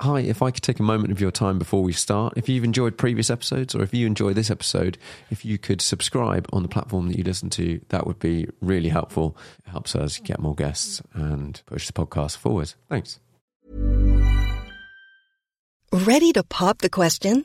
Hi, if I could take a moment of your time before we start, if you've enjoyed previous episodes or if you enjoy this episode, if you could subscribe on the platform that you listen to, that would be really helpful. It helps us get more guests and push the podcast forward. Thanks. Ready to pop the question?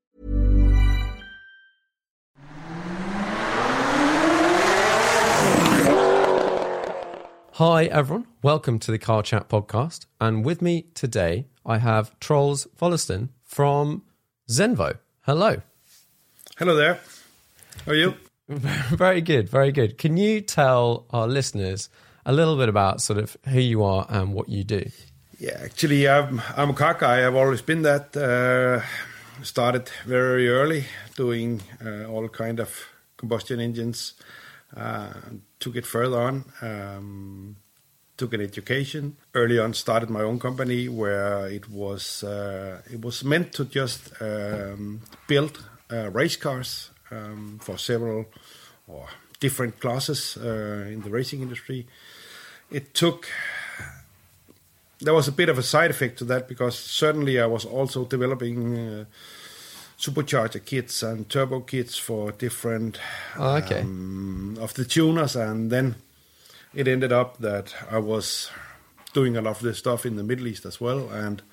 Hi, everyone. Welcome to the Car Chat podcast. And with me today, I have Troels Vollertsen from Zenvo. Hello. Hello there. How are you? Very good. Very good. Can you tell our listeners a little bit about sort of who you are and what you do? Yeah, actually, I'm, I'm a car guy. I've always been that. Uh, started very early doing uh, all kind of combustion engines. Uh, took it further on. Um, took an education early on. Started my own company where it was uh, it was meant to just um, build uh, race cars um, for several or different classes uh, in the racing industry. It took there was a bit of a side effect to that because certainly I was also developing uh, supercharger kits and turbo kits for different Oh, okay. um, of the tuners, and then it ended up that I was doing a lot of this stuff in the Middle East as well, and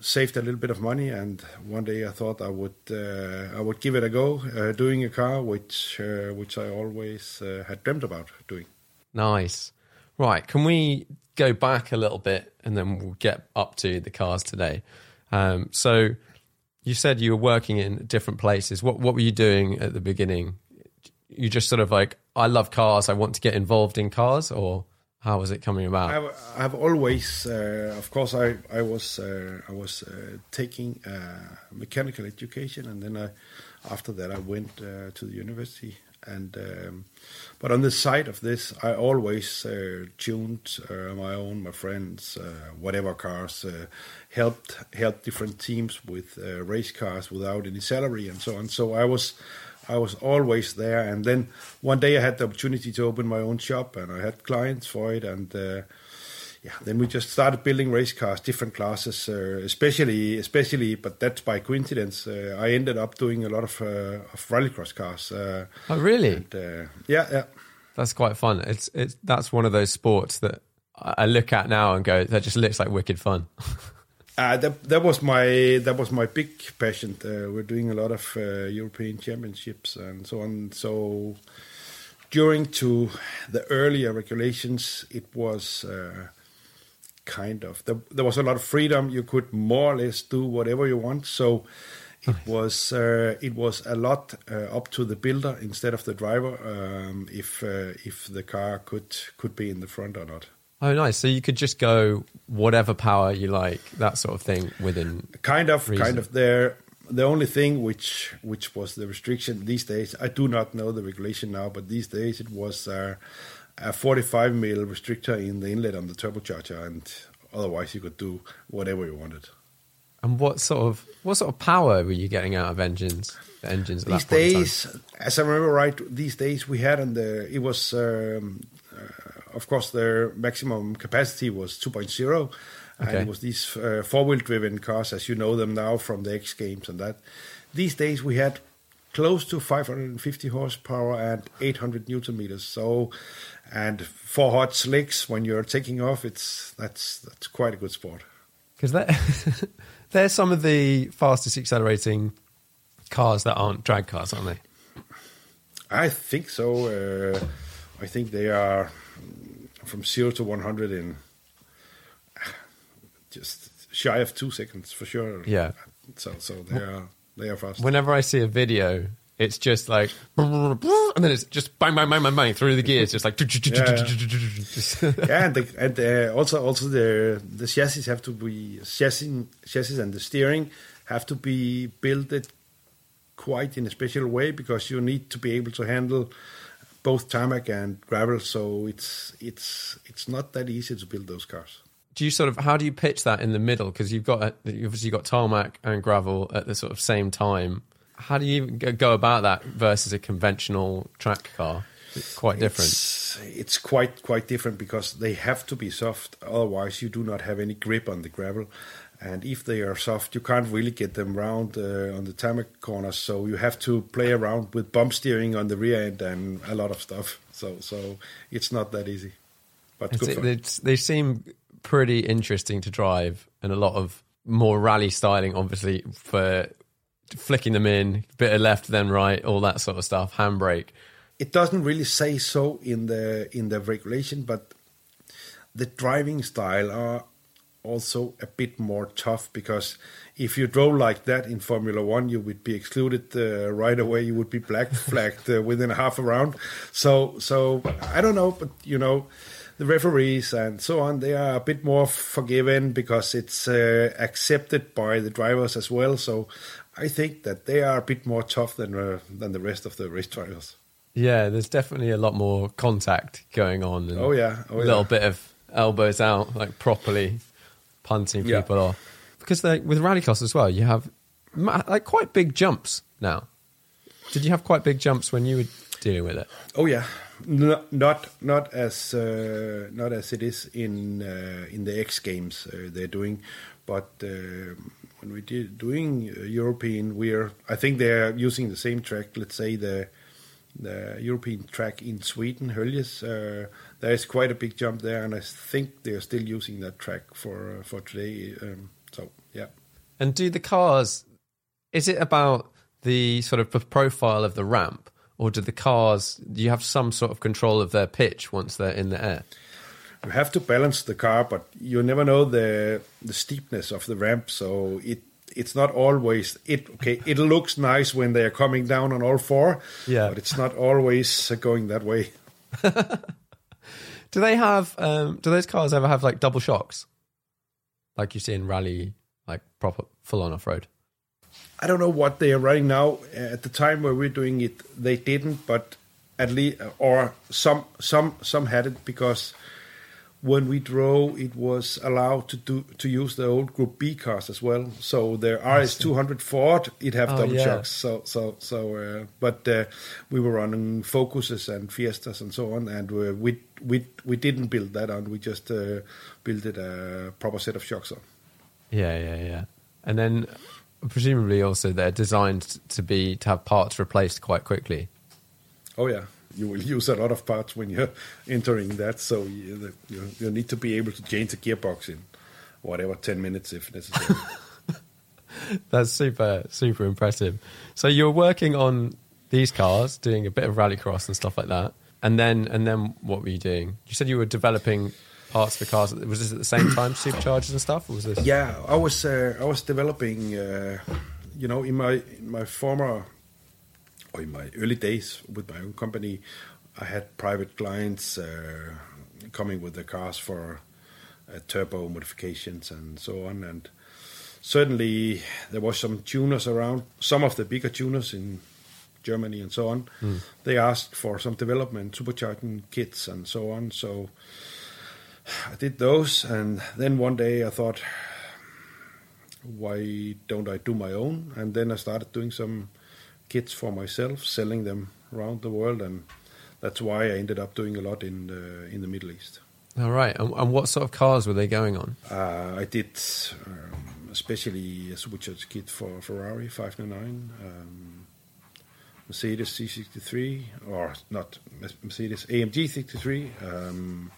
saved a little bit of money. And one day I thought I would uh, I would give it a go, uh, doing a car which uh, which I always uh, had dreamt about doing. Nice. Right. Can we go back a little bit and then we'll get up to the cars today? Um, so you said you were working in different places. What what were you doing at the beginning? You just sort of like, I love cars. I want to get involved in cars, or how was it coming about? I've, I've always, uh, of course, I I was uh, I was uh, taking uh, mechanical education, and then I, after that, I went uh, to the university. And um, but on the side of this, I always uh, tuned uh, my own, my friends, uh, whatever cars, uh, helped helped different teams with uh, race cars without any salary and so on. So I was I was always there. And then one day I had the opportunity to open my own shop, and I had clients for it. And yeah, then we just started building race cars, different classes, uh, especially especially. But that's by coincidence. Uh, I ended up doing a lot of uh, of rallycross cars. Uh, oh, really? and, uh, yeah, yeah. That's quite fun. It's it's that's one of those sports that I look at now and go, that just looks like wicked fun. Uh, that that was my that was my big passion. Uh, we're doing a lot of uh, European championships and so on. So during to the earlier regulations, it was uh, kind of there, there was a lot of freedom. You could more or less do whatever you want. So it was uh, it was a lot uh, up to the builder instead of the driver um, if uh, if the car could could be in the front or not. oh, nice. So you could just go whatever power you like, that sort of thing within. kind of reason. kind of there the only thing which which was the restriction these days i do not know the regulation now but these days it was uh, a 45 mil restrictor in the inlet on the turbocharger and otherwise you could do whatever you wanted And what sort of what sort of power were you getting out of engines? The engines at these that point in time? days, as I remember right, these days we had on the it was um, uh, of course their maximum capacity was 2.0, and it was these uh, four wheel driven cars as you know them now from the X Games and that. These days we had close to 550 horsepower and 800 newton meters. So, and four hot slicks when you're taking off, it's that's that's quite a good sport. Because they're, they're some of the fastest accelerating cars that aren't drag cars, aren't they? I think so. Uh, I think they are from zero to one hundred in just shy of two seconds for sure. Yeah. So so they are they are fast. Whenever I see a video, it's just like, and then it's just bang, bang, bang, bang, bang through the gears, just like, yeah, and, the, and uh, also also the the chassis have to be chassis chassis and the steering have to be built it quite in a special way because you need to be able to handle both tarmac and gravel. So it's it's it's not that easy to build those cars. Do you sort of how do you pitch that in the middle? Because you've got you've obviously got tarmac and gravel at the sort of same time. How do you go about that versus a conventional track car? It's quite different. It's, it's quite quite different because they have to be soft. Otherwise, you do not have any grip on the gravel. And if they are soft, you can't really get them round uh, on the tarmac corners. So you have to play around with bump steering on the rear end and a lot of stuff. So so it's not that easy, but It's- good it's- they seem pretty interesting to drive, and a lot of more rally styling, obviously for flicking them in, bit of left then right, all that sort of stuff. Handbrake. it doesn't really say so in the in the regulation, but the driving style are also a bit more tough because if you drove like that in Formula One, you would be excluded uh, right away. You would be black flagged uh, within half a round. So, so I don't know, but you know, the referees and so on, they are a bit more forgiven because it's uh, accepted by the drivers as well. So, I think that they are a bit more tough than uh, than the rest of the race drivers. Yeah, there's definitely a lot more contact going on. And Oh, yeah. Oh, a little yeah. bit of elbows out, like properly punting Yeah. people off. Because they, with rallycross as well, you have like quite big jumps now. Did you have quite big jumps when you were dealing with it? Oh yeah, no, not not as uh, not as it is in uh, in the X Games uh, they're doing, but uh, when we did doing uh, European, we're I think they're using the same track. Let's say the the European track in Sweden, Höljes. Uh, there is quite a big jump there, and I think they're still using that track for for today. Um, so yeah. And do the cars? Is it about the sort of profile of the ramp, or do the cars? Do you have some sort of control of their pitch once they're in the air? you have to balance the car, but you never know the the steepness of the ramp. So it it's not always it. Okay, it looks nice when they are coming down on all four. Yeah. but it's not always going that way. Do they have? Um, do those cars ever have like double shocks, like you see in rally, like proper full on off road? I don't know what they are running now. At the time where we're doing it, they didn't, but at least or some some some had it because when we drove, it was allowed to do to use the old Group B cars as well. So the RS two hundred Ford, it have Oh, double yeah. shocks. So so so, uh, but uh, we were running Focuses and Fiestas and so on, and uh, we we we didn't build that on. We just uh, built it a proper set of shocks on. Yeah, yeah, yeah. And then presumably also they're designed to be to have parts replaced quite quickly. Oh yeah, you will use a lot of parts when you're entering that. So you, you, you need to be able to change the gearbox in whatever ten minutes if necessary. That's super, super impressive. So you're working on these cars, doing a bit of rallycross and stuff like that, and then and then what were you doing? You said you were developing parts for cars. Was this at the same time, superchargers and stuff, or was this? yeah, I was uh, I was developing. Uh, you know, in my in my former or in my early days with my own company, I had private clients uh, coming with the cars for uh, turbo modifications and so on. And certainly there was some tuners around, some of the bigger tuners in Germany and so on. They asked for some development, supercharging kits and so on. So I did those, and then one day I thought, why don't I do my own? And then I started doing some kits for myself, selling them around the world, and that's why I ended up doing a lot in the, in the Middle East. All right. And, and what sort of cars were they going on? Uh, I did um, especially a supercharged kit for Ferrari 599, um, Mercedes C63, or not Mercedes AMG 63. Um,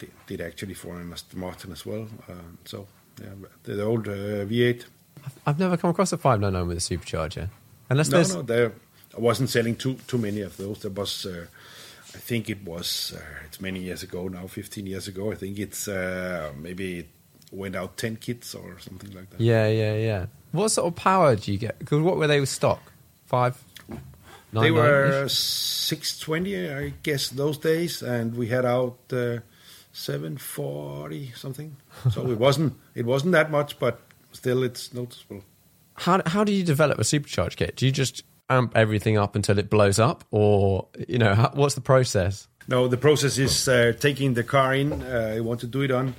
did, did, actually for an Aston Martin as well. Um, so yeah, the, the old uh, V8. I've never come across a 599 with a supercharger, unless no, there's no, there. I wasn't selling too too many of those. There was. Uh, I think it was uh, it's many years ago now, 15 years ago. I think it's uh, maybe it went out 10 kits or something like that. Yeah, yeah, yeah. What sort of power do you get? Because what were they with stock? Five. Nine, they were nine-ish? 620, I guess, those days, and we had out uh, 740 something. So it wasn't it wasn't that much, but still, it's noticeable. How how do you develop a supercharged kit? Do you just amp everything up until it blows up, or you know, how, what's the process? No, the process is uh, taking the car in. Uh, you want to do it on.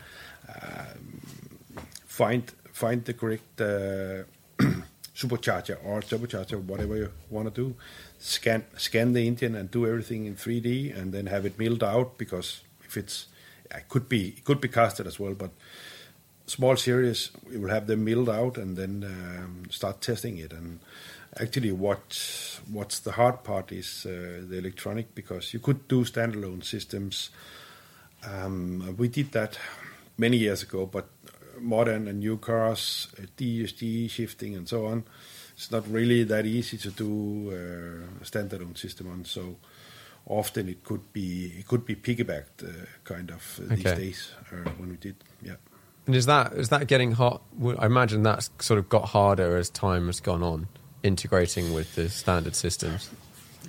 Um, find find the correct uh, supercharger or turbocharger, whatever you want to do. Scan scan the engine and do everything in 3D, and then have it milled out. Because if it's it could be it could be casted as well, but small series we will have them milled out and then um, start testing it. And actually, what what's the hard part is uh, the electronic because you could do standalone systems. Um, we did that many years ago, but modern and new cars, uh, DSG shifting and so on, it's not really that easy to do uh, a standalone system on. So often it could be it could be piggybacked uh, kind of uh, these Okay. days uh, when we did. Yeah. And is that is that getting hot? I imagine that's sort of got harder as time has gone on, integrating with the standard systems.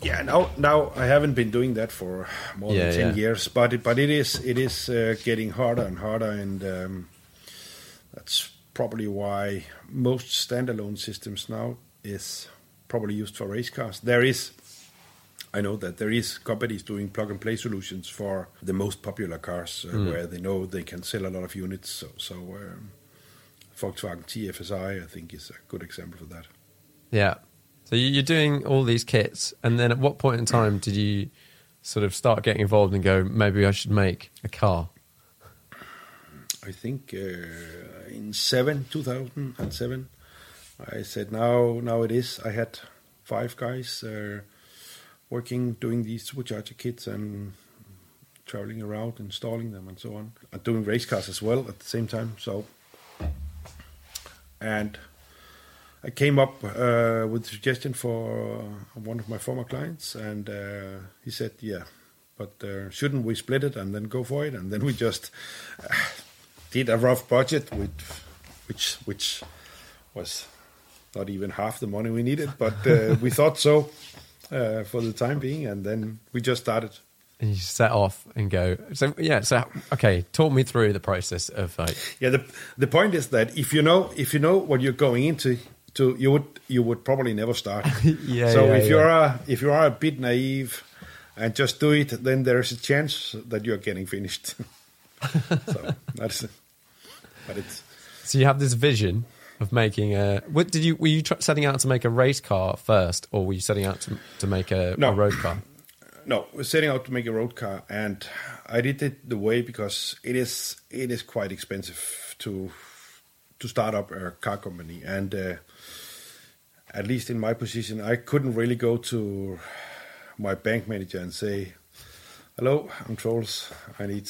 Yeah, now now I haven't been doing that for more Yeah, than ten yeah. years, but it, but it is it is uh, getting harder and harder, and um, that's probably why most standalone systems now is probably used for race cars. There is, I know that there is companies doing plug and play solutions for the most popular cars, uh, where they know they can sell a lot of units. So, so um, Volkswagen TFSI, I think, is a good example for that. Yeah. So you- you're doing all these kits, and then at what point in time did you sort of start getting involved and go, maybe I should make a car? I think uh, in seven, two thousand and seven, I said now, now it is. I had five guys uh, working, doing these supercharger kits and traveling around, installing them, and so on, and doing race cars as well at the same time. So, and I came up uh, with a suggestion for one of my former clients, and uh, he said, "Yeah, but uh, shouldn't we split it and then go for it?" And then we just uh, did a rough budget, with, which which was not even half the money we needed, but uh, we thought so uh, for the time being, and then we just started. And you set off and go. So yeah. So okay, talk me through the process of like. Yeah, the the point is that if you know if you know what you're going into, to you would you would probably never start. Yeah, So yeah, if yeah. you're a, if you are a bit naive and just do it, then there is a chance that you're getting finished. so that's but it's So you have this vision of making a. What did you? Were you tr- setting out to make a race car first, or were you setting out to to make a, No. a road car? no we're setting out to make a road car, and I did it the way because it is it is quite expensive to to start up a car company, and uh, at least in my position, I couldn't really go to my bank manager and say, "Hello, I'm Troels. I need."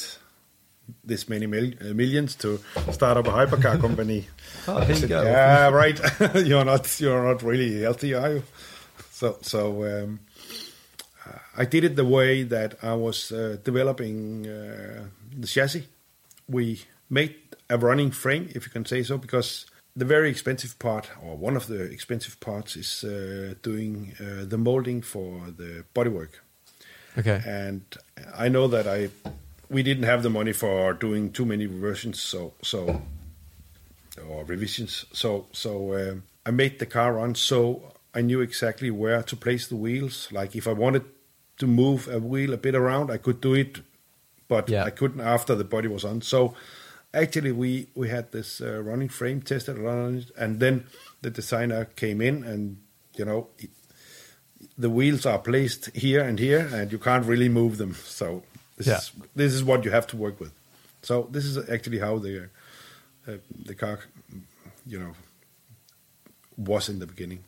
This many mil- uh, millions to start up a hypercar company. Oh, here you go. Yeah, right. you're not you're not really healthy, are you? So so um, uh, I did it the way that I was uh, developing uh, the chassis. We made a running frame, if you can say so, because the very expensive part, or one of the expensive parts, is uh, doing uh, the molding for the bodywork. Okay. And I know that I we didn't have the money for doing too many versions, so so or revisions. So so um, I made the car run so I knew exactly where to place the wheels. Like if I wanted to move a wheel a bit around, I could do it, but Yeah. I couldn't after the body was on. So actually we we had this uh, running frame tested around it, and then the designer came in, and you know, it, the wheels are placed here and here, and you can't really move them. So this Yeah. is this is what you have to work with. So this is actually how the uh, the car, you know, was in the beginning.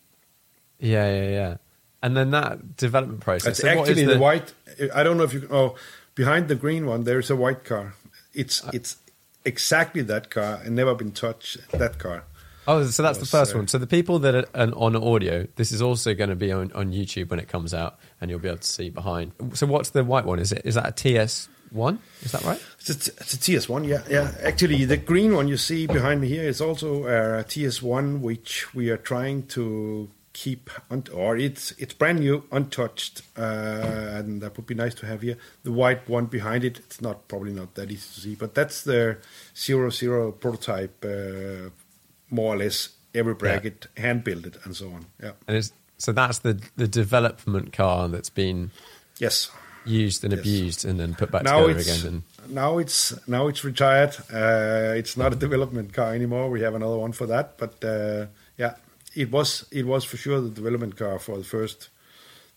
Yeah, yeah, yeah. And then that development process. It's So is actually the, white. I don't know if you. Oh, behind the green one, there's a white car. It's Uh, it's exactly that car and never been touched. That car. Oh, so that's the first uh, one. So the people that are on- on audio, this is also going to be on, on YouTube when it comes out, and you'll be able to see behind. So what's the white one? Is it is that a TS one? Is that right? It's a, it's a TS1, yeah, yeah. Actually, the green one you see behind me here is also a TS1, which we are trying to keep, un- or it's it's brand new, untouched, uh, and that would be nice to have here. The white one behind it, it's not probably not that easy to see, but that's the zero zero prototype, uh, more or less. Every bracket hand built and so on. Yeah. And so that's the the development car that's been Yes. used and Yes. abused and then put back now together again. And now it's now it's retired. Uh, it's not a development car anymore. We have another one for that. But uh, yeah, it was it was for sure the development car for the first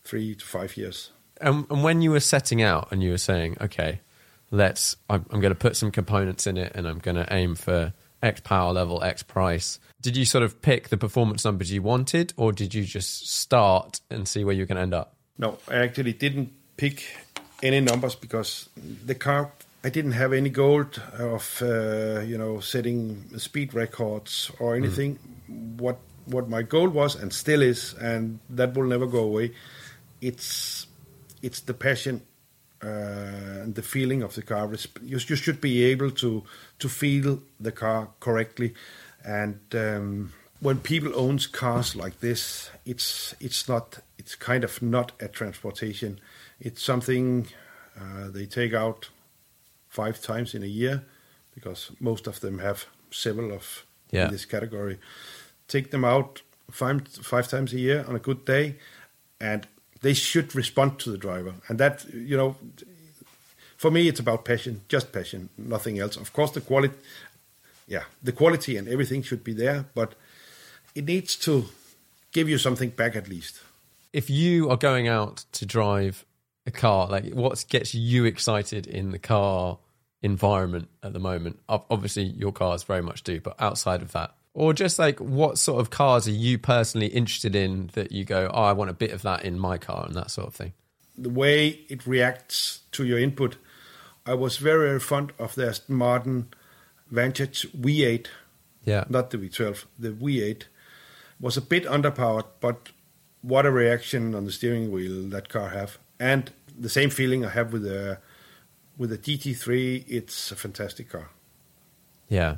three to five years. And, and when you were setting out and you were saying, okay, let's, I'm, I'm going to put some components in it and I'm going to aim for X power level, X price. Did you sort of pick the performance numbers you wanted or did you just start and see where you're going to end up? No, I actually didn't pick any numbers because the car. I didn't have any goal of uh, you know setting speed records or anything. What what my goal was and still is, and that will never go away. It's it's the passion uh, and the feeling of the car. You, you should be able to to feel the car correctly, and um, when people owns cars like this, it's it's not it's kind of not a transportation. It's something uh, they take out five times in a year because most of them have several of Yeah. in this category. Take them out five five times a year on a good day, and they should respond to the driver. And that you know, for me, it's about passion, just passion, nothing else. Of course, the quality, yeah, the quality and everything should be there, but it needs to give you something back at least. If you are going out to drive a car, like what gets you excited in the car environment at the moment? Obviously, your cars very much do, but outside of that, or just like what sort of cars are you personally interested in that you go, oh, I want a bit of that in my car and that sort of thing? the way it reacts to your input. I was very, very fond of the Aston Martin Vantage V8, Yeah. not the V12, the V8. Was a bit underpowered, but what a reaction on the steering wheel that car have. And the same feeling I have with the with the GT3, it's a fantastic car. Yeah.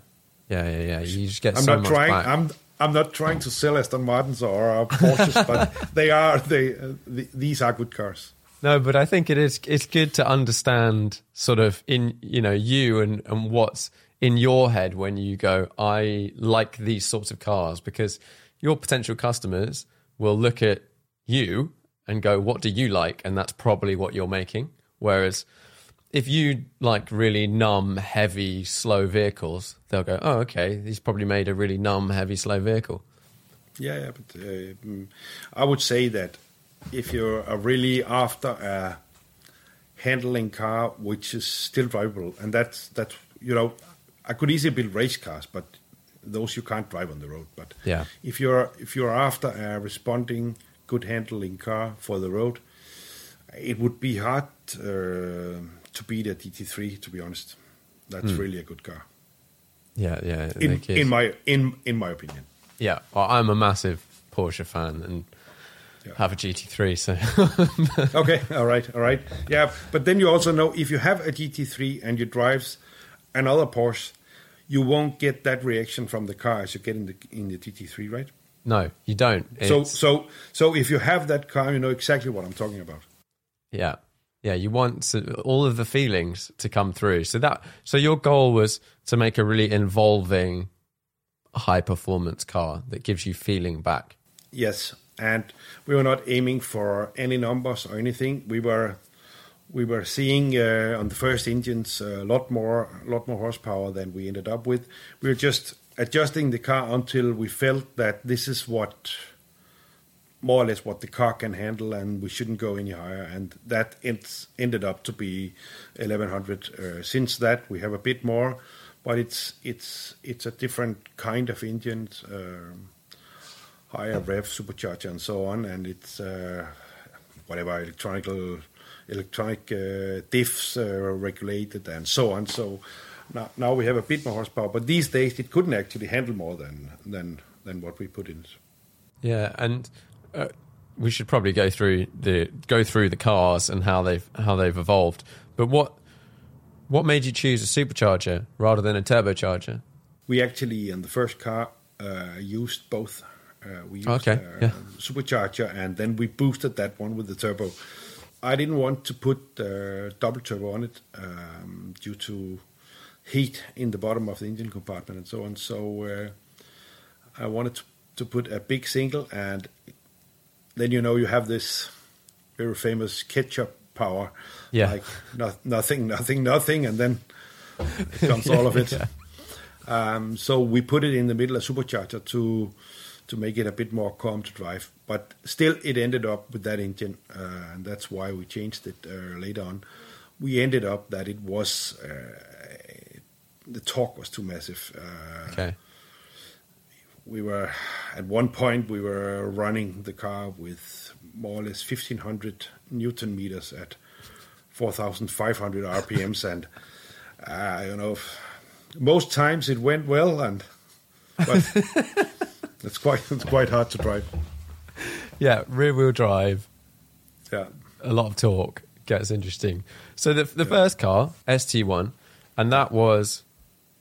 Yeah, yeah, yeah. You just get I'm so not trying. back. I'm I'm not trying to sell Aston Martins or Porsches, but they are they. Uh, the, these are good cars. No, but I think it is it's good to understand sort of in you know you and and what's in your head when you go I like these sorts of cars because your potential customers will look at you and go what do you like? And that's probably what you're making. Whereas if you like really numb heavy slow vehicles they'll go oh okay he's probably made a really numb heavy slow vehicle. Yeah, yeah, but uh, I would say that if you're uh, really after a handling car which is still drivable, and that's that's you know, I could easily build race cars, but those you can't drive on the road. But Yeah. if you're if you're after a responding, good handling car for the road, it would be hard uh, to beat a GT3. To be honest, that's really a good car. yeah yeah In, is- in my in in my opinion. Yeah, well, I'm a massive Porsche fan and Yeah. have a GT3. So okay, all right, all right. Yeah, but then you also know if you have a GT3 and you drives another Porsche, you won't get that reaction from the car as you get in the in the GT3, right? no, you don't. So so so if you have that car, you know exactly what I'm talking about. yeah, yeah, you want to, all of the feelings to come through. So that so your goal was to make a really involving, high performance car that gives you feeling back. Yes, and we were not aiming for any numbers or anything. We were we were seeing uh, on the first engines a lot more, lot more horsepower than we ended up with. We were just adjusting the car until we felt that this is what, more or less, what the car can handle, and we shouldn't go any higher. And that ends, ended up to be 1100. Uh, since that, we have a bit more, but it's it's it's a different kind of engine. Um, higher rev supercharger and so on, and it's uh, whatever electronic electronic uh, diffs uh, regulated and so on. So now, now we have a bit more horsepower, but these days it couldn't actually handle more than than than what we put in. Yeah, and uh, we should probably go through the go through the cars and how they've how they've evolved. But what what made you choose a supercharger rather than a turbocharger? We actually in the first car uh, used both uh, we used okay, uh, yeah. supercharger, and then we boosted that one with the turbo. I didn't want to put uh, double turbo on it um, due to heat in the bottom of the engine compartment and so on. So uh, I wanted to, to put a big single, and then you know you have this very famous ketchup power, Yeah. like no, nothing, nothing, nothing, and then it comes all of it. Yeah. Um, so we put it in the middle, a supercharger to to make it a bit more calm to drive. But still, it ended up with that engine, uh, and that's why we changed it uh, later on. We ended up that it was uh, the torque was too massive. Uh, Okay. we were at one point we were running the car with more or less 1500 newton meters at 4500 rpms and uh, you know most times it went well and but it's quite it's quite hard to drive Yeah, rear wheel drive, yeah a lot of torque gets interesting. So the the first car, ST1, and that was,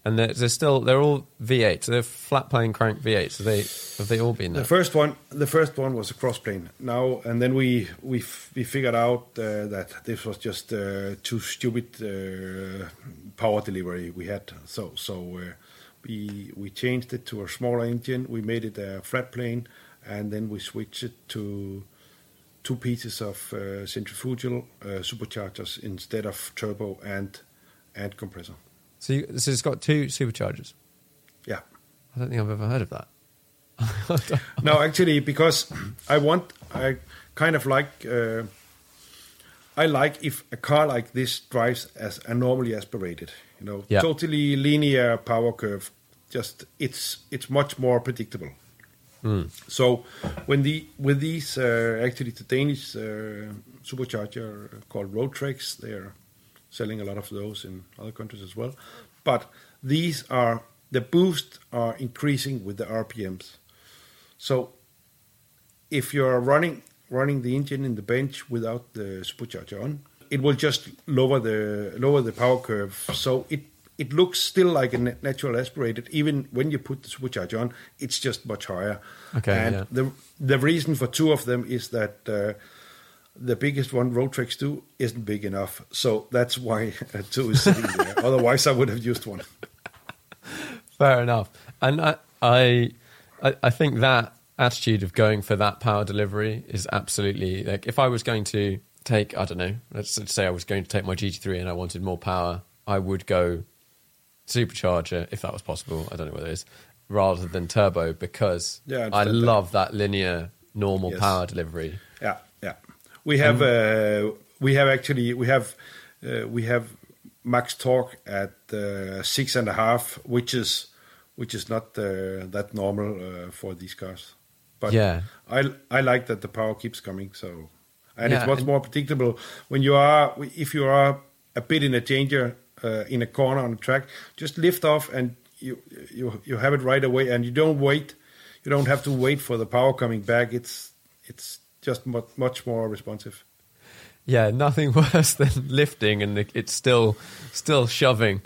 and they're, they're still they're all V8. So they're flat plane crank V8. So they have they all been The there? first one, the first one was a cross plane. Now and then we we f- we figured out uh, that this was just uh, too stupid uh, power delivery we had. So so uh, we we changed it to a smaller engine. We made it a flat plane, and then we switched it to two pieces of uh, centrifugal uh, superchargers instead of turbo and and compressor. So, you, so it's got two superchargers. Yeah. I don't think I've ever heard of that. no, actually, because I want, I kind of like, uh, I like if a car like this drives as a normally aspirated, you know, Yeah. totally linear power curve. Just it's it's much more predictable. So when the with these uh, actually the Danish uh, supercharger called Rotrex, they're selling a lot of those in other countries as well. But these are the boost are increasing with the RPMs. So if you're running running the engine in the bench without the supercharger on, it will just lower the lower the power curve. So it it looks still like a natural aspirated. Even when you put the supercharger on, it's just much higher. Okay, and yeah. the the reason for two of them is that. Uh, the biggest one, Rotrex 2, isn't big enough, so that's why uh, 2 is sitting there. Otherwise, I would have used one. Fair enough. And I, I I think that attitude of going for that power delivery is absolutely like if I was going to take, I don't know, let's let's say I was going to take my GT3 and I wanted more power, I would go supercharger if that was possible. I don't know whether it is rather than turbo because Yeah, I understand that. love that linear normal Yes. power delivery. Yeah, yeah. We have uh, we have actually we have uh, we have max torque at uh, six and a half, which is which is not uh, that normal uh, for these cars. But Yeah. I I like that the power keeps coming. So and Yeah, it's much more predictable when you are if you are a bit in a danger uh, in a corner on the track. Just lift off and you you you have it right away, and you don't wait. You don't have to wait for the power coming back. It's it's just much much more responsive. Yeah, nothing worse than lifting and it's still still shoving.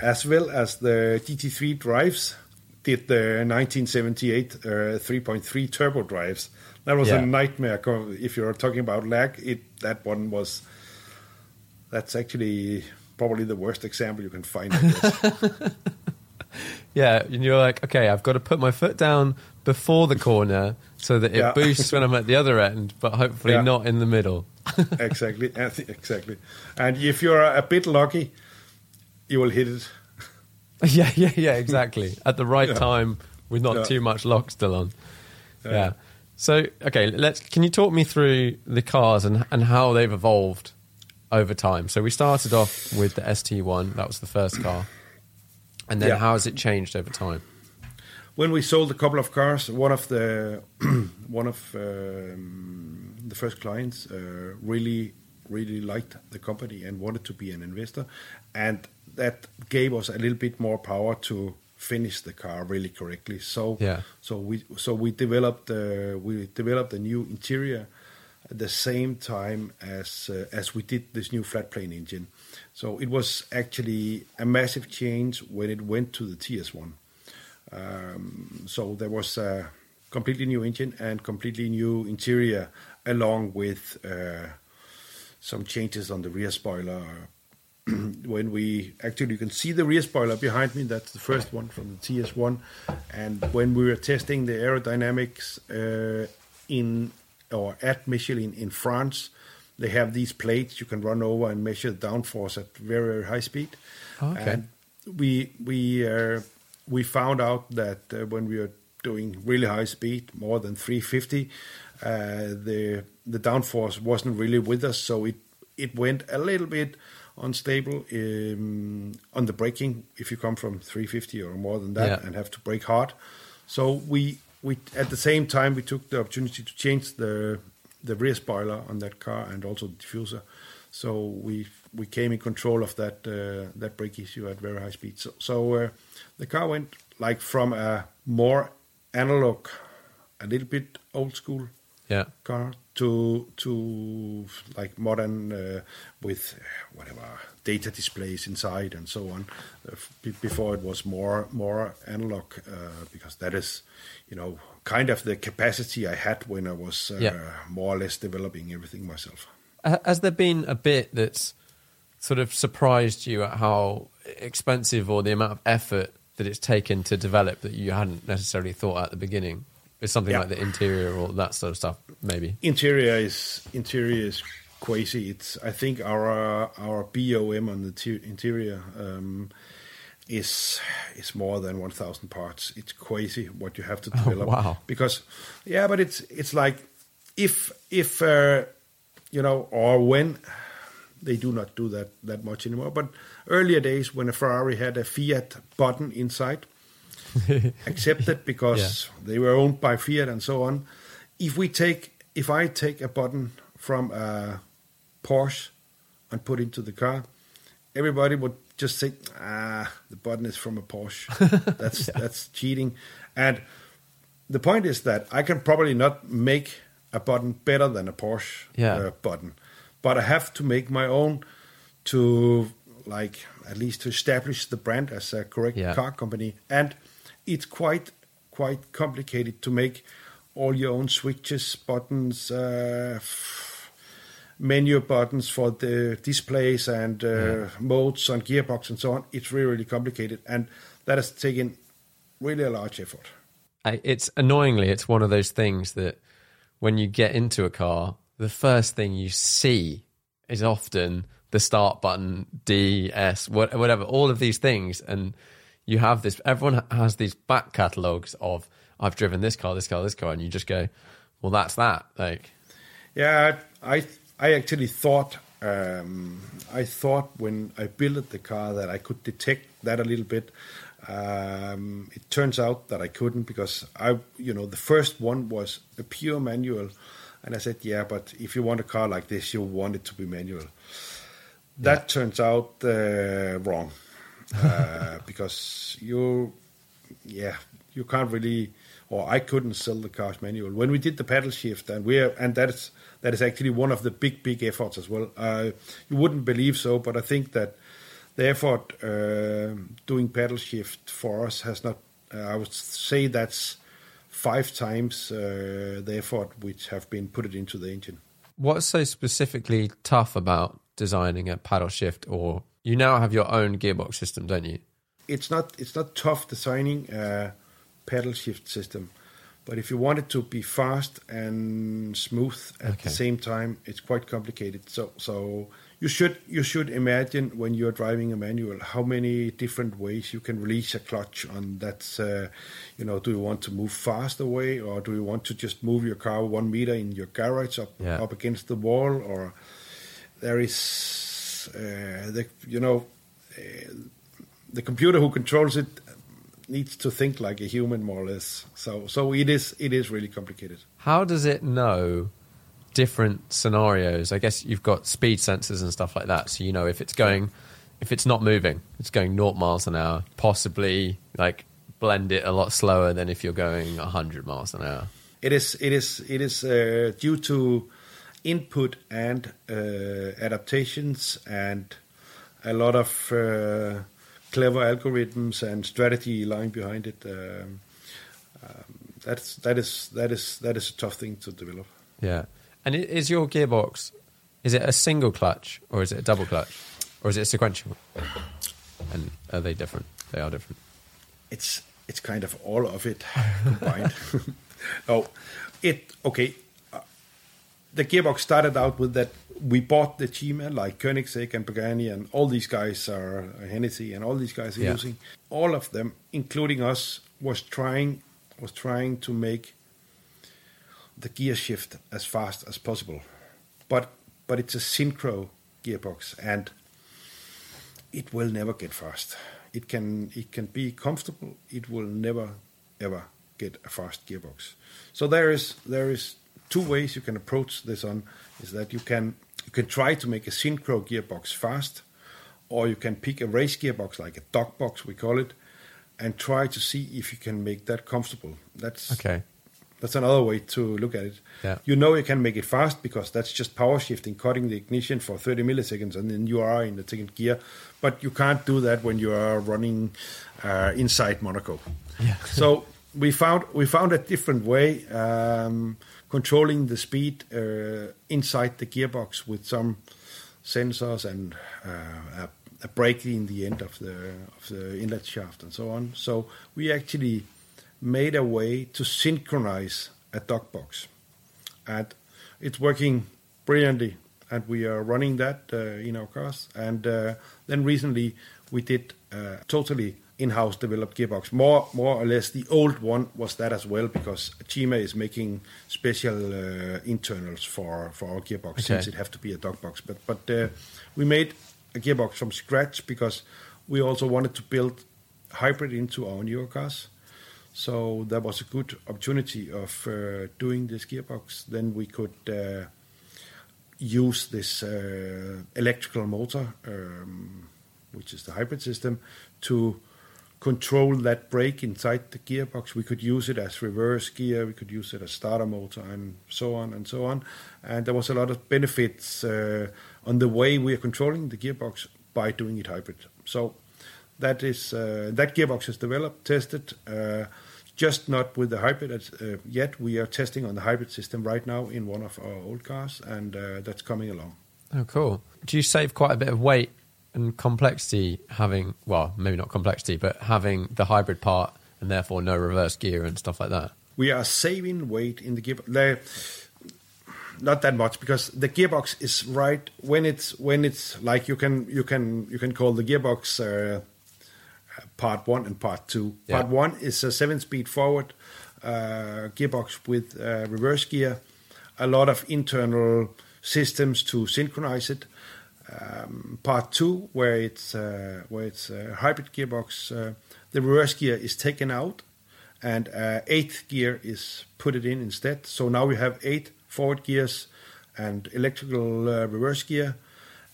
as well as the GT3 drives did the 1978 uh, 3.3 turbo drives. That was Yeah. a nightmare. If you're talking about lag, it that one was. That's actually probably the worst example you can find. Yeah, and you're like, okay, I've got to put my foot down before the corner so that it Yeah. boosts when I'm at the other end, but hopefully Yeah. not in the middle. exactly, exactly. And if you're a bit lucky, you will hit it. yeah, yeah, yeah, exactly. At the right Yeah. time with not too much lock still on. Yeah. So, okay, let's. Can you talk me through the cars and and how they've evolved over time? So we started off with the ST1. That was the first car, and then Yeah. how has it changed over time? When we sold a couple of cars, one of the one of um, the first clients uh, really really liked the company and wanted to be an investor, and that gave us a little bit more power to finish the car really correctly. So Yeah. so we so we developed uh, we developed a new interior at the same time as uh, as we did this new flat plane engine. So it was actually a massive change when it went to the TS1. Um, so there was a completely new engine and completely new interior, along with uh, some changes on the rear spoiler. when we actually you can see the rear spoiler behind me, that's the first one from the TS1. And when we were testing the aerodynamics uh, in or at Michelin in France, they have these plates you can run over and measure the downforce at very very high speed. Okay. And we we uh, we found out that uh, when we were doing really high speed, more than 350, uh, the the downforce wasn't really with us, so it it went a little bit unstable um, on the braking if you come from 350 or more than that Yeah. and have to brake hard. So we we at the same time we took the opportunity to change the the rear spoiler on that car and also the diffuser. So we we came in control of that uh, that brake issue at very high speed. So, so uh, the car went like from a more analog, a little bit old school Yeah. car to to like modern uh, with whatever data displays inside and so on. Uh, before it was more more analog uh, because that is you know kind of the capacity I had when I was uh, Yeah. more or less developing everything myself. Has there been a bit that's sort of surprised you at how expensive or the amount of effort that it's taken to develop that you hadn't necessarily thought at the beginning? It's something Yeah. like the interior or that sort of stuff, maybe. Interior is interior is crazy. It's I think our our BOM on the te- interior um, is is more than one thousand parts. It's crazy what you have to develop. wow. Because yeah, but it's it's like if if uh, you know or when they do not do that that much anymore. But earlier days when a Ferrari had a Fiat button inside, accepted because they were owned by Fiat and so on. If we take, if I take a button from a Porsche and put into the car, everybody would just say, "Ah, the button is from a Porsche. That's that's cheating." And the point is that I can probably not make a button better than a Porsche Yeah. uh, button, but I have to make my own to like at least to establish the brand as a correct Yeah. car company. And it's quite quite complicated to make all your own switches, buttons, uh, menu buttons for the displays and uh, modes on gearbox and so on. It's really really complicated, and that has taken really a large effort. I, it's annoyingly, it's one of those things that when you get into a car, the first thing you see is often the start button, D, S, what, whatever, all of these things. And you have this, everyone has these back catalogues of, I've driven this car, this car, this car. And you just go, well, that's that. Like, Yeah, I I actually thought um, I thought when I built the car that I could detect that a little bit. Um, it turns out that I couldn't because I, you know, the first one was a pure manual, and I said, yeah, but if you want a car like this, you want it to be manual. That turns out uh, wrong uh, because you, yeah, you can't really, or I couldn't sell the cars manual. When we did the paddle shift, and we and that is that is actually one of the big big efforts as well. Uh, you wouldn't believe so, but I think that the effort uh, doing paddle shift for us has not. Uh, I would say that's five times uh, the effort which have been put into the engine. what's so specifically tough about designing a paddle shift? Or you now have your own gearbox system, don't you? it's not it's not tough designing a paddle shift system, But if you want it to be fast and smooth at Okay. the same time, it's quite complicated. So so you should you should imagine when you're driving a manual how many different ways you can release a clutch on that. Uh, you know, do you want to move fast away, or do you want to just move your car one meter in your garage up Yeah. up against the wall, or there is uh, the you know uh, the computer who controls it needs to think like a human more or less. So so it is it is really complicated. How does it know different scenarios? I guess you've got speed sensors and stuff like that, so you know if it's going, if it's not moving, it's going naught miles an hour. Possibly like blend it a lot slower than if you're going hundred miles an hour. It is it is it is uh, due to input and uh, adaptations and a lot of uh, clever algorithms and strategy lying behind it. Um, um, that's that is that is that is a tough thing to develop. Yeah. And is your gearbox is it a single clutch or is it a double clutch or is it sequential? And are they different? They are different. it's it's kind of all of it combined. oh, it okay. The gearbox started out with that we bought the Cima like Koenigsegg and Pagani and all these guys are Hennessy and all these guys are Yeah. using. All of them, including us, was trying was trying to make the gear shift as fast as possible. But but it's a synchro gearbox and it will never get fast. It can it can be comfortable. It will never ever get a fast gearbox. So there is there is two ways you can approach this on. Is that you can you can try to make a synchro gearbox fast, or you can pick a race gearbox like a dog box we call it, and try to see if you can make that comfortable. That's Okay. that's another way to look at it. Yeah. You know you can make it fast because that's just power shifting, cutting the ignition for 30 milliseconds, and then you are in the second gear. But you can't do that when you are running uh, inside Monaco. Yeah. so we found we found a different way um, controlling the speed uh, inside the gearbox with some sensors and uh, a, a brake in the end of the of the inlet shaft and so on. So we actually made a way to synchronize a dog box, and it's working brilliantly. And we are running that uh, in our cars. And then recently we did totally in-house developed gearbox. More, more or less, the old one was that as well because Cima is making special uh, internals for for our gearbox Okay. since it have to be a dog box. But but uh, we made a gearbox from scratch because we also wanted to build hybrid into our newer cars. So that was a good opportunity of uh, doing this gearbox. Then we could uh, use this uh, electrical motor, um, which is the hybrid system, to control that brake inside the gearbox. We could use it as reverse gear, we could use it as starter motor, and so on and so on. And there was a lot of benefits uh, on the way we are controlling the gearbox by doing it hybrid. So that is uh, that gearbox is developed, tested. Uh, just not with the hybrid uh, yet. We are testing on the hybrid system right now in one of our old cars, and uh, that's coming along. Oh, cool. Do you save quite a bit of weight and complexity having, well, maybe not complexity, but having the hybrid part and therefore no reverse gear and stuff like that? We are saving weight in the gearbox. Not that much because the gearbox is right when it's when it's like you can you can you can call the gearbox uh, part one and part two. Yeah. Part one is a seven-speed forward uh, gearbox with uh, reverse gear, a lot of internal systems to synchronize it. Um, part two, where it's uh, where it's a hybrid gearbox, uh, the reverse gear is taken out, and uh, eighth gear is put it in instead. So now we have eight forward gears and electrical uh, reverse gear,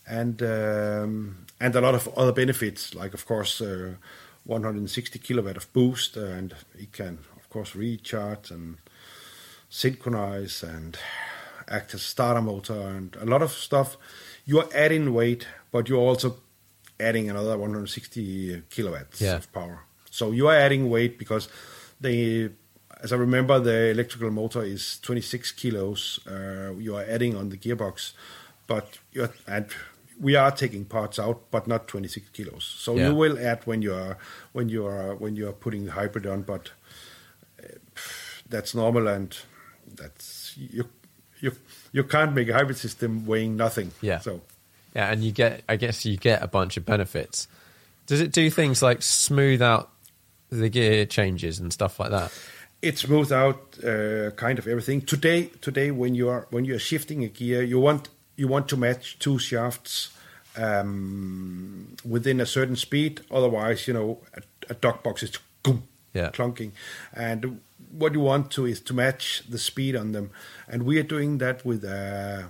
and um, and a lot of other benefits, like of course uh, 160 kilowatt of boost, and it can of course recharge and synchronize and act as starter motor and a lot of stuff. You're adding weight, but you're also adding another 160 kilowatts Yeah. of power. So you are adding weight because they, as I remember, the electrical motor is 26 kilos. Uh, you are adding on the gearbox, but you're and we are taking parts out, but not 26 kilos. So Yeah. you will add when you are when you are when you are putting the hybrid on, but uh, that's normal, and that's you you you can't make a hybrid system weighing nothing. Yeah. So Yeah, and you get, I guess, you get a bunch of benefits. Does it do things like smooth out the gear changes and stuff like that? it smooths out uh, kind of everything. Today, today when you are when you are shifting a gear, you want you want to match two shafts um, within a certain speed. Otherwise, you know, a, a dog box is boom, Yeah. clunking, and what you want to is to match the speed on them, and we are doing that with a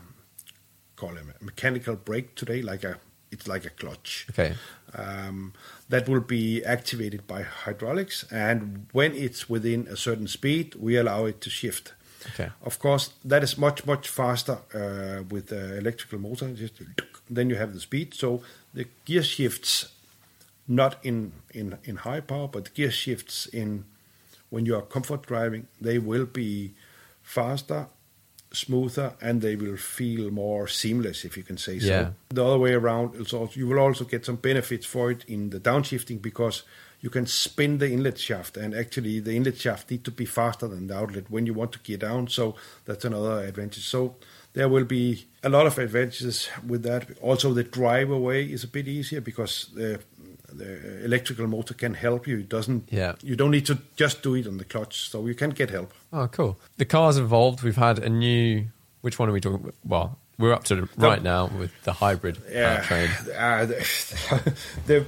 call it a mechanical brake today, like a it's like a clutch Okay. um, that will be activated by hydraulics, and when it's within a certain speed, we allow it to shift. Okay. Of course, that is much much faster uh, with the electrical motor. Just then you have the speed, so the gear shifts not in in in high power, but the gear shifts in when you are comfort driving. They will be faster, smoother, and they will feel more seamless, if you can say so. The other way around, is also, you will also get some benefits for it in the downshifting because you can spin the inlet shaft, and actually the inlet shaft need to be faster than the outlet when you want to gear down. So that's another advantage. So there will be a lot of advantages with that. Also, the drive away is a bit easier because the the electrical motor can help you. It doesn't. Yeah. You don't need to just do it on the clutch, so you can get help. Oh, cool. The car's evolved. We've had a new. Which one are we talking? about? Well, we're up to the, right now with the hybrid powertrain. Uh, the, the,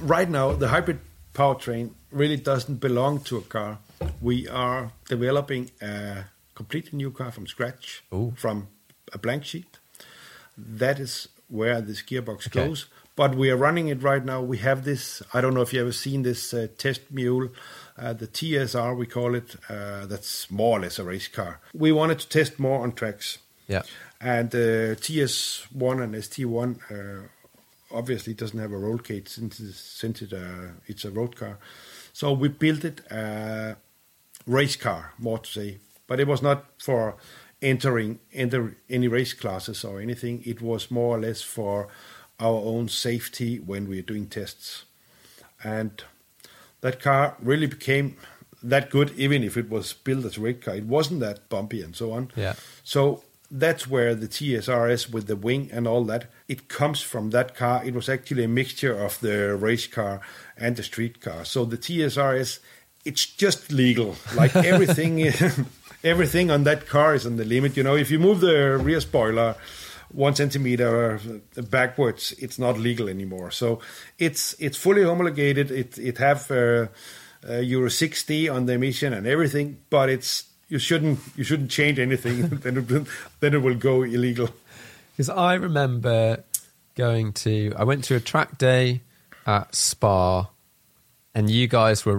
right now, the hybrid powertrain really doesn't belong to a car. We are developing a completely new car from scratch, Ooh. from a blank sheet. That is where this gearbox Okay. goes. But we are running it right now. We have this. I don't know if you ever seen this uh, test mule, uh, the TSR we call it. Uh, that's more or less a race car. We wanted to test more on tracks. Yeah. And uh, TS1 and ST1 uh, obviously doesn't have a roll cage since, it's- since it, uh, it's a road car. So we built it a race car, more to say. But it was not for entering enter any race classes or anything. It was more or less for our own safety when we are doing tests. And that car really became that good, even if it was built as a race car. It wasn't that bumpy and so on. Yeah. So that's where the TSRS with the wing and all that, it comes from that car. It was actually a mixture of the race car and the street car. So the TSRS, it's just legal. Like everything, everything on that car is on the limit. You know, if you move the rear spoiler one centimeter backwards, it's not legal anymore. So it's it's fully homologated. It it have uh, uh, Euro 6D on the emission and everything, but it's you shouldn't you shouldn't change anything. then it, then it will go illegal. Because I remember going to, I went to a track day at Spa, and you guys were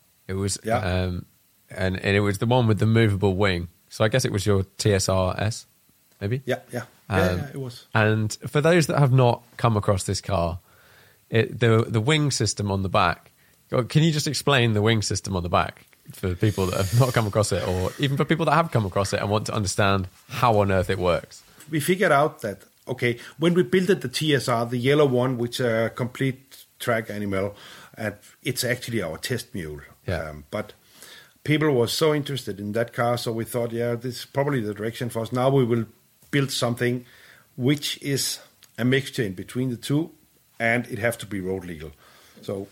It was, Yeah. um, and, and it was the one with the movable wing. So I guess it was your TSRS, maybe? Yeah, yeah, yeah, Um, yeah, it was. And for those that have not come across this car, it, the the wing system on the back. Can you just explain the wing system on the back for people that have not come across it, or even for people that have come across it and want to understand how on earth it works? we figured out that okay when we built the TSR, the yellow one, which is a complete track animal, and it's actually our test mule. Yeah. Um, but people were so interested in that car, so we thought, yeah, this is probably the direction for us. Now we will build something which is a mixture in between the two, and it has to be road legal. So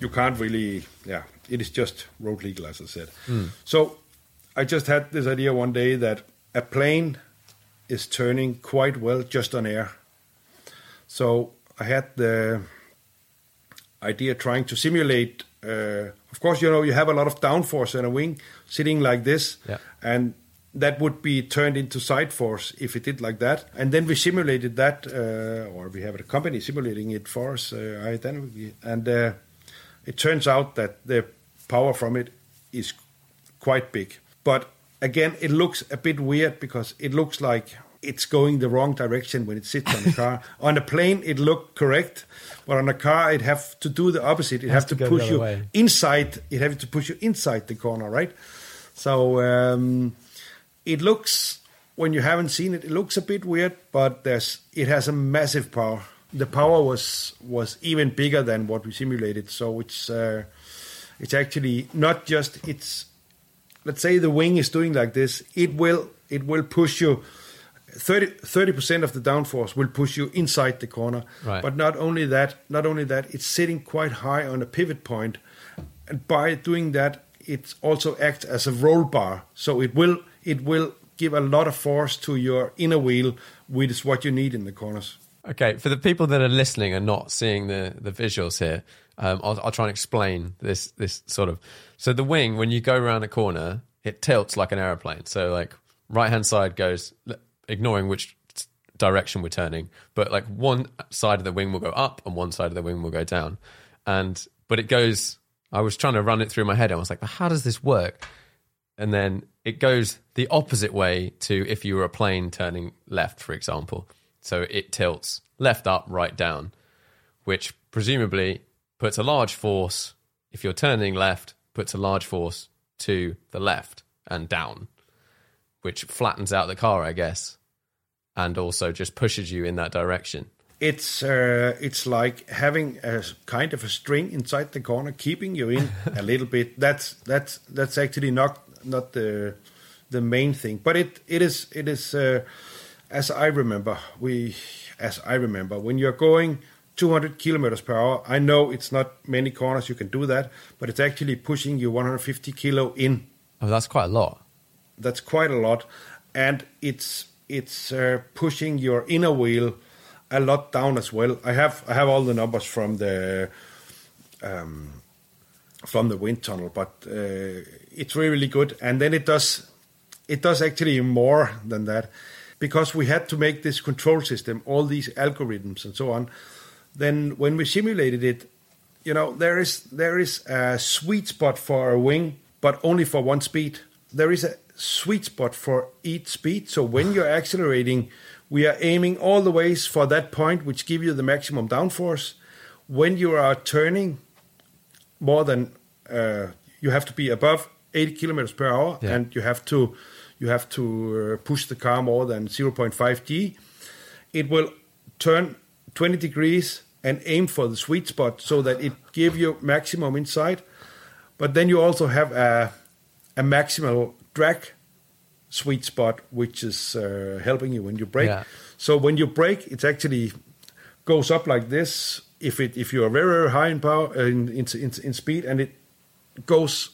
you can't really, yeah, it is just road legal, as I said. So I just had this idea one day that a plane is turning quite well just on air. So I had the idea trying to simulate. Uh, of course, you know you have a lot of downforce in a wing sitting like this, Yeah. and that would be turned into side force if it did like that. And then we simulated that, uh, or we have a company simulating it for us, uh, aerodynamically, and uh, it turns out that the power from it is quite big. But again, it looks a bit weird because it looks like it's going the wrong direction when it sits on the car. on a plane, it looked correct, but on a car, it have to do the opposite. It, has have to, to push you way. inside. It have to push you inside the corner, right? So um, it looks when you haven't seen it, it looks a bit weird, but there's it has a massive power. The power was was even bigger than what we simulated. So it's uh, it's actually not just it's let's say the wing is doing like this, it will it will push you 30 percent of the downforce will push you inside the corner. Right. But not only that, not only that, it's sitting quite high on a pivot point, and by doing that, it also acts as a roll bar. So it will it will give a lot of force to your inner wheel, which is what you need in the corners. Okay, for the people that are listening and not seeing the, the visuals here, um, I'll, I'll try and explain this this sort of. So the wing, when you go around a corner, it tilts like an aeroplane. So like right hand side goes, ignoring which direction we're turning, but like one side of the wing will go up and one side of the wing will go down, and but it goes. I was trying to run it through my head. I was like, "But how does this work? And then it goes the opposite way to if you were a plane turning left, for example. So it tilts left up, right down, which presumably puts a large force, if you're turning left, puts a large force to the left and down, which flattens out the car, I guess, and also just pushes you in that direction. It's uh, it's like having a kind of a string inside the corner, keeping you in a little bit. That's that's that's actually not not the the main thing, but it it is it is uh, as I remember we as I remember when you're going 200 kilometers per hour. I know it's not many corners you can do that, but it's actually pushing you 150 kilo in Oh, that's quite a lot. That's quite a lot, and it's it's uh, pushing your inner wheel a lot down as well. I have I have all the numbers from the um, from the wind tunnel, but uh, it's really, really good. And then it does it does actually more than that because we had to make this control system, all these algorithms and so on. Then when we simulated it, you know there is there is a sweet spot for a wing, but only for one speed. There is a sweet spot for each speed. So when you're accelerating, we are aiming all the ways for that point, which give you the maximum downforce. When you are turning, more than uh, you have to be above 80 kilometers per hour, Yeah. and you have to you have to uh, push the car more than 0.5 g. It will turn 20 degrees and aim for the sweet spot so that it give you maximum inside. But then you also have a a maximal drag sweet spot, which is uh, helping you when you brake. Yeah. So when you brake, it actually goes up like this. If it if you are very very high in power uh, in, in in in speed, and it goes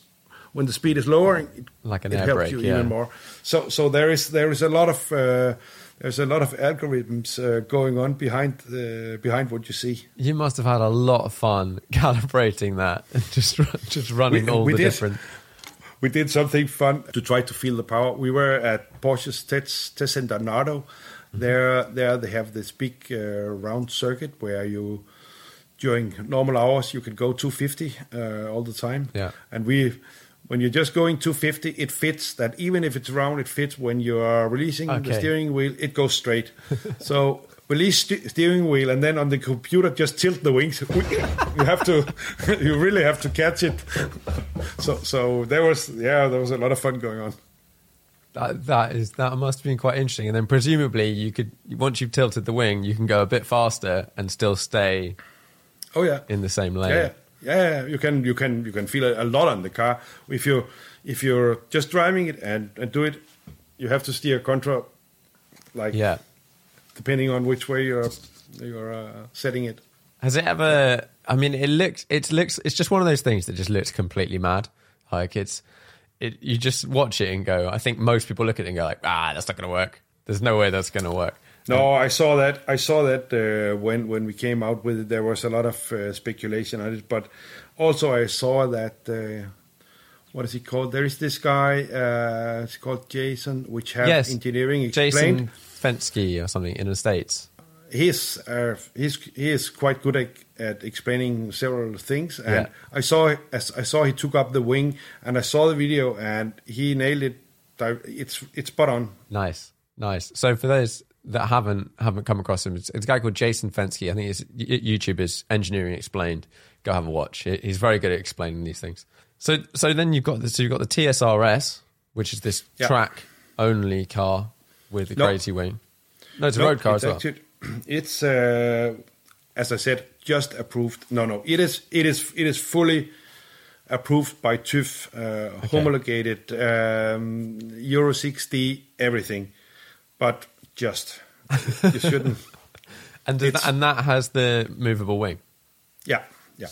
when the speed is lowering, it, Like an it helps brake, you yeah. even more. So so there is there is a lot of uh, there's a lot of algorithms uh, going on behind the, behind what you see. You must have had a lot of fun calibrating that and just just running We- all we the did. different. We did something fun to try to feel the power. We were at Porsche's center Nardo. There, there they have this big uh, round circuit where you, during normal hours, you can go 250 uh, all the time. Yeah. And we, when you're just going 250, it fits that even if it's round, it fits. When you are releasing the steering wheel, it goes straight. so release st- steering wheel, and then on the computer, just tilt the wings. you have to, you really have to catch it. So, so there was, yeah, there was a lot of fun going on. That, that is that must have been quite interesting. And then presumably you could once you've tilted the wing, you can go a bit faster and still stay Oh yeah, in the same lane. yeah, yeah. You can, you can, you can feel a, a lot on the car if you, if you're just driving it and, and do it. You have to steer contra, like Yeah. Depending on which way you're you're uh, setting it. Has it ever? I mean, it looks. It looks. It's just one of those things that just looks completely mad. Like it's. It. You just watch it and go. I think most people look at it and go like, ah, that's not going to work. There's no way that's going to work. No, I saw that. I saw that uh, when when we came out with it, there was a lot of uh, speculation on it. But also, I saw that uh, what is he called? There is this guy. Uh, it's called Jason, which have yes, engineering explained. Jason Fenske or something in the states. He's uh, he's he is quite good at, at explaining several things, and Yeah. I saw as I saw he took up the wing, and I saw the video, and he nailed it. It's it's spot on. Nice, nice. So for those that haven't haven't come across him, it's, it's a guy called Jason Fenske. I think his YouTube is Engineering Explained. Go have a watch. He's very good at explaining these things. So so then you've got the, so you've got the TSRS, which is this Yeah. track only car with a No. crazy wing. No, it's a No, road car it's as well. actually- it's uh, as I said, just approved. No, no, it is it is it is fully approved by TÜV, uh, homologated, um, Euro 6D, everything, but just you shouldn't. and does that, and that has the movable wing. Yeah, yeah.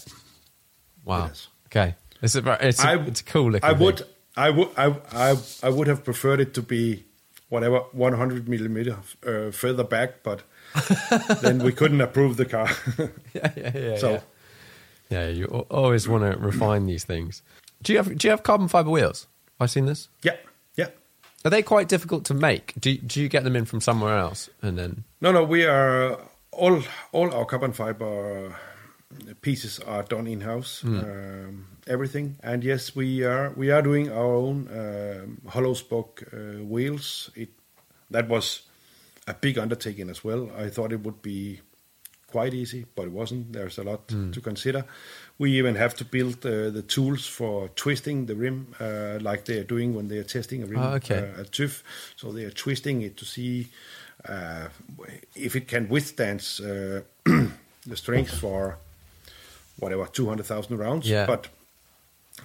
Wow. Okay. It's a it's a, I- it's a cool looking. I would, thing. I would, I, I, I would have preferred it to be whatever 100 millimeter uh, further back, but then we couldn't approve the car. yeah, yeah, yeah. so yeah. Yeah, you always want to refine these things. Do you have do you have carbon fiber wheels? Have I seen this? yeah, yeah. Are they quite difficult to make? Do do you get them in from somewhere else and then? No, no, we are all all our carbon fiber pieces are done in house. Um, everything, and yes, we are we are doing our own um, hollow spoke uh, wheels. It that was a big undertaking as well. I thought it would be quite easy, but it wasn't. There's a lot to consider. We even have to build uh, the tools for twisting the rim, uh, like they are doing when they are testing a rim Oh, okay. uh, at TÜV. So they are twisting it to see uh, if it can withstand uh, the strength for whatever 200,000 rounds. Yeah. But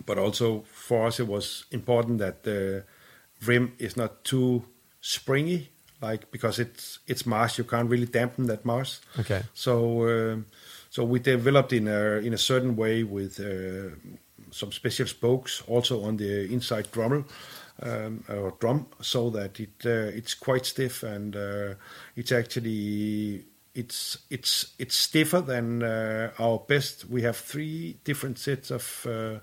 but also for us, it was important that the rim is not too springy, like because it's it's mass, you can't really dampen that mass. Okay. So um, so we developed in a in a certain way with uh, some special spokes also on the inside drummel. Um, or drum, so that it uh, it's quite stiff and uh, it's actually it's it's it's stiffer than uh, our best. We have three different sets of uh,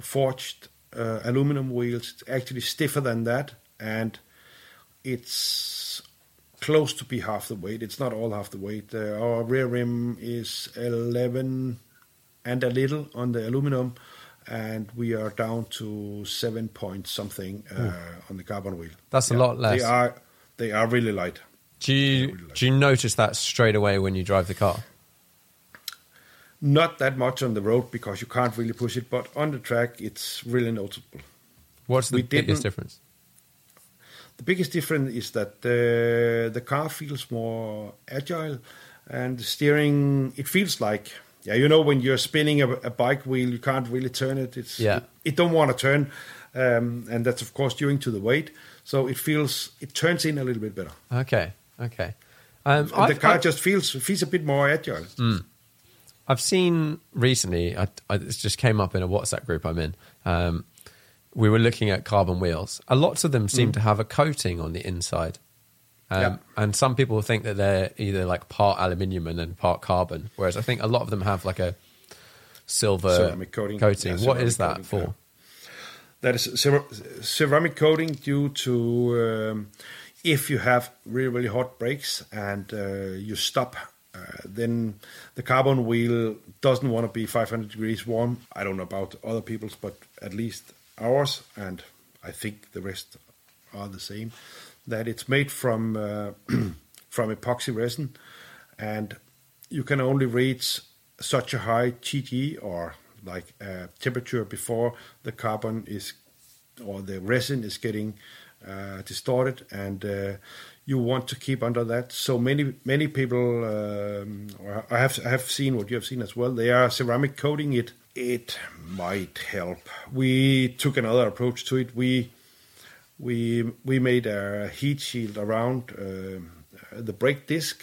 forged uh, aluminum wheels. It's actually stiffer than that, and it's close to be half the weight. It's not all half the weight. Uh, our rear rim is 11 and a little on the aluminum, and we are down to seven point something uh, on the carbon wheel. That's a lot less. They are they are really light. Do you do you notice that straight away when you drive the car? Not that much on the road because you can't really push it, but on the track it's really noticeable. What's the We biggest difference? The biggest difference is that the the car feels more agile, and the steering it feels like yeah you know when you're spinning a, a bike wheel you can't really turn it. It's Yeah. it, it don't want to turn, um, and that's of course due to the weight. So it feels it turns in a little bit better. Okay, okay. Um, And the car I've- just feels feels a bit more agile. I've seen recently. I, I, this just came up in a WhatsApp group I'm in. Um, we were looking at carbon wheels. A lot of them seem to have a coating on the inside, um, Yeah. and some people think that they're either like part aluminium and then part carbon. Whereas I think a lot of them have like a silver Ceramic coating. coating. Yeah, what is that coating, for? yeah. That is cer- ceramic coating due to um, if you have really really hot brakes and uh, you stop, uh, then the carbon wheel doesn't want to be 500 degrees warm. I don't know about other people's, but at least ours, and I think the rest are the same. That it's made from uh, from epoxy resin, and you can only reach such a high TG or like uh, temperature before the carbon is or the resin is getting uh, distorted, and uh, you want to keep under that. So many many people, um, I have I have seen what you have seen as well. They are ceramic coating it. It might help. We took another approach to it. We we we made a heat shield around um the brake disc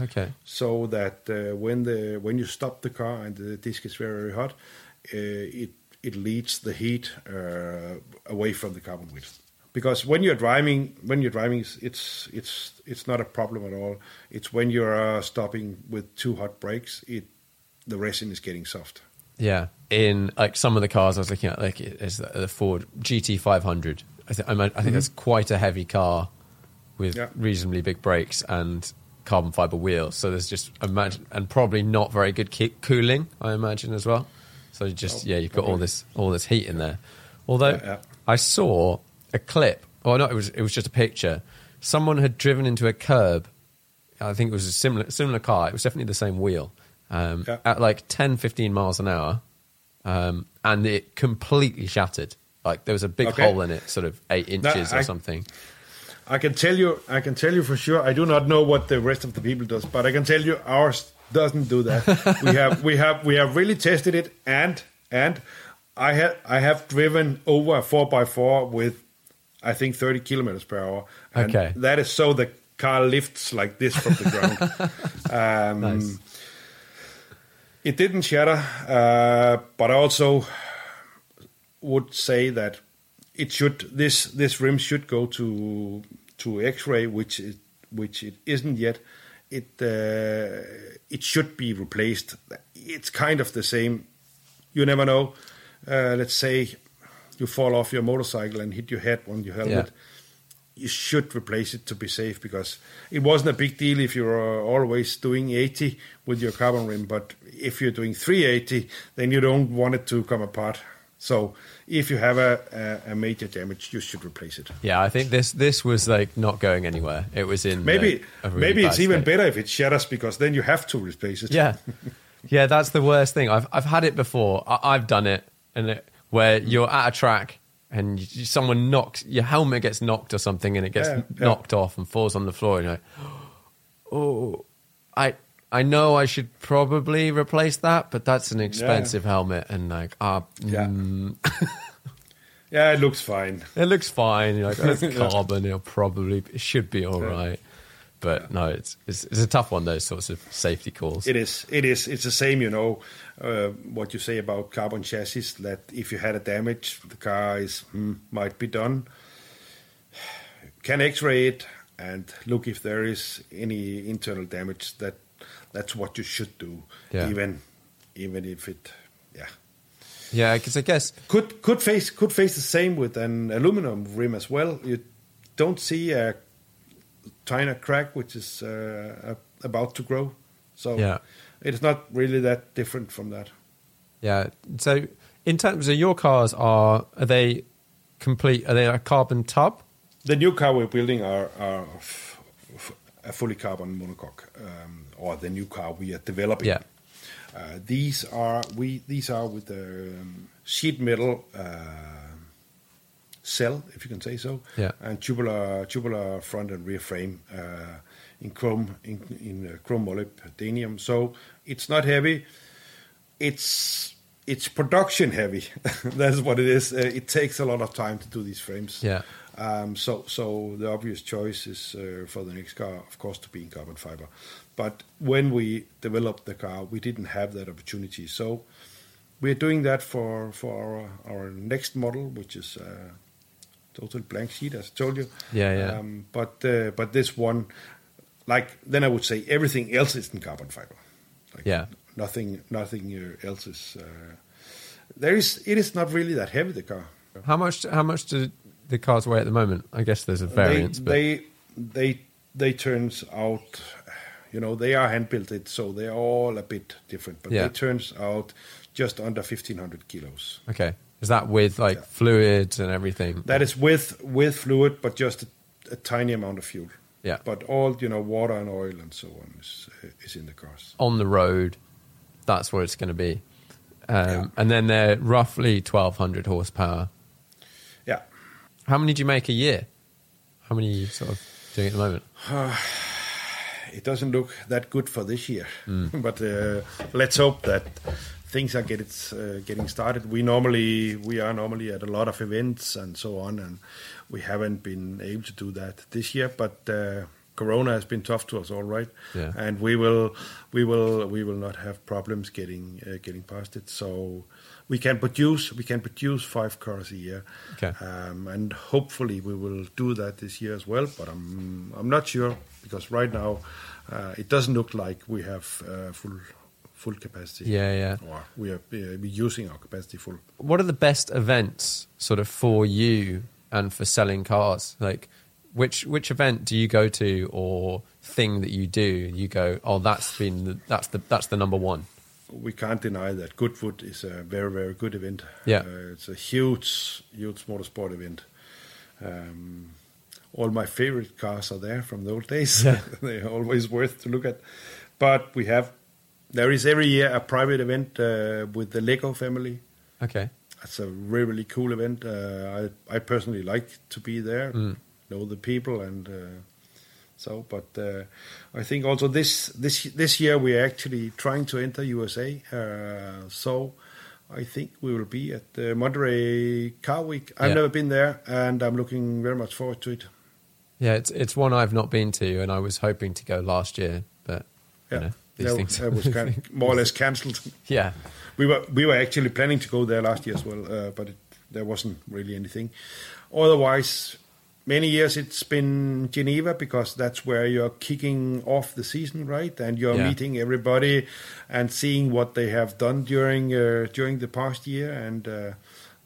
Okay, so that uh, when the when you stop the car and the disc is very very hot, uh, it it leads the heat uh, away from the carbon wheel. Because when you're driving, when you're driving, it's it's it's, it's not a problem at all. It's when you're uh, stopping with two hot brakes, it the resin is getting soft. Yeah, in like some of the cars I was looking at, like is the, the Ford GT500. I, th- I, mean, I think that's quite a heavy car with Yeah. reasonably big brakes and carbon fiber wheels. So there's just imagine and probably not very good cooling. I imagine as well. So you just yeah, you've got all this all this heat in there. Although Yeah, yeah. I saw a clip, or not, it was it was just a picture. Someone had driven into a curb. I think it was a similar similar car. It was definitely the same wheel um, Yeah. at like 10, 15 miles an hour, um, and it completely shattered. Like there was a big Okay. hole in it, sort of eight inches or I- something. I can tell you, I can tell you for sure. I do not know what the rest of the people does, but I can tell you ours doesn't do that. we have, we have, we have really tested it, and and I have, I have driven over a four x four with, I think, thirty kilometers per hour. And Okay. that is so the car lifts like this from the ground. um, Nice. It didn't shatter, uh, but I also would say that it should this this rim should go to to X-ray, which it which it isn't yet. It uh, it should be replaced. It's kind of the same. You never know. Uh, let's say you fall off your motorcycle and hit your head on your helmet. Yeah. You should replace it to be safe because it wasn't a big deal if you're always doing 80 with your carbon rim, but if you're doing 380, then you don't want it to come apart. So if you have a, a, a major damage, you should replace it. Yeah, I think this this was like not going anywhere. It was in Maybe a really maybe it's bad even better if it shatters because then you have to replace it. Yeah, yeah, that's the worst thing. I've I've had it before. I, I've done it, and it, where you're at a track and you, someone knocks your helmet gets knocked or something, and it gets Yeah, yeah. knocked off and falls on the floor, and you're like, oh, I. I know I should probably replace that, but that's an expensive helmet, and like, ah, Yeah. mm, Yeah, it looks fine. it looks fine. You're like, oh, it's carbon. It'll probably it should be all right, but no, it's, it's it's a tough one. Those sorts of safety calls. It is. It is. It's the same, you know, uh, what you say about carbon chassis. That if you had a damage, the car is hmm, might be done. Can X-ray it and look if there is any internal damage. That that's what you should do. Yeah. Even even if it, yeah, yeah, because I guess could could face could face the same with an aluminum rim as well. You don't see a tiny crack which is uh, about to grow. So Yeah. it's not really that different from that. Yeah. So, in terms of your cars, are are they complete? Are they a carbon tub? The new car we're building are, are f- f- a fully carbon monocoque, um, or the new car we are developing. Yeah. Uh, these are we these are with the um, sheet metal uh, cell, if you can say so, Yeah. and tubular tubular front and rear frame uh, in chrome in, in uh, chrome molybdenium. So it's not heavy. It's it's production heavy. That's what it is. Uh, it takes a lot of time to do these frames. Yeah. Um, so, so the obvious choice is uh, for the next car, of course, to be in carbon fiber. But when we developed the car, we didn't have that opportunity. So we're doing that for for our, our next model, which is uh, total blank sheet, as I told you. Yeah, yeah. Um, but uh, but this one, like then I would say everything else is in carbon fiber. Like Yeah. Nothing, nothing else is. Uh, there is. It is not really that heavy. The car. How much? How much do the cars weigh at the moment? I guess there's a variance, they, but they they they turns out you know they are hand built so they're all a bit different but Yeah. they turns out just under 1500 kilos okay. Is that with like fluids and everything? that is with with fluid but just a, a tiny amount of fuel Yeah. but all you know water and oil and so on is is in the cars on the road. That's where it's going to be. Um, Yeah. And then they're roughly 1200 horsepower. yeah How many do you make a year? How many are you sort of doing at the moment? it doesn't look that good for this year, Mm. but uh, let's hope that things are get uh, getting started. We normally we are normally at a lot of events and so on, and we haven't been able to do that this year. But uh, Corona has been tough to us, all right, Yeah. and we will, we will, we will not have problems getting uh, getting past it. So we can produce we can produce five cars a year, Okay. um, and hopefully we will do that this year as well. But I'm I'm not sure because right now uh, it doesn't look like we have uh, full full capacity. Yeah, yeah. Or we are uh, using our capacity full. What are the best events sort of for you and for selling cars? Like, which which event do you go to or thing that you do? You go, oh, that's been the, that's the that's the number one. we can't deny that Goodwood is a very, very good event. Yeah. Uh, it's a huge, huge motorsport event. Um, all my favorite cars are there from the old days. Yeah. They're always worth to look at. But we have, there is every year a private event uh, with the Lego family. Okay. That's a really, really cool event. Uh, I, I personally like to be there, Mm. know the people, and uh, so. But uh, I think also this this this year we are actually trying to enter USA. Uh, so I think we will be at the Monterey Car Week. I've Yeah. never been there, and I'm looking very much forward to it. Yeah, it's it's one I've not been to, and I was hoping to go last year, but you know, these that, things. that was kind of more or less cancelled. yeah, We were we were actually planning to go there last year as well, uh, but it, there wasn't really anything. Otherwise, many years it's been Geneva because that's where you're kicking off the season, right? And you're Yeah. meeting everybody and seeing what they have done during uh, during the past year, and uh,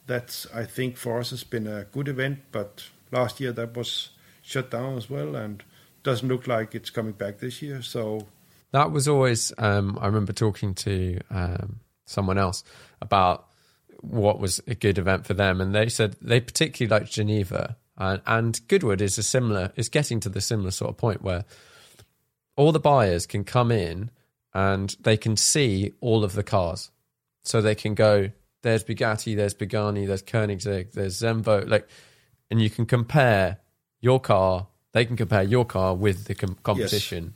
that's I think for us has been a good event. But last year that was shut down as well, and doesn't look like it's coming back this year. So that was always. Um, I remember talking to um, someone else about what was a good event for them, and they said they particularly liked Geneva, and, and Goodwood is a similar. is getting to the similar sort of point where all the buyers can come in and they can see all of the cars, so they can go. There's Bugatti, there's Pagani, there's Koenigsegg, there's Zenvo, like, and you can compare your car. They can compare your car with the com- competition.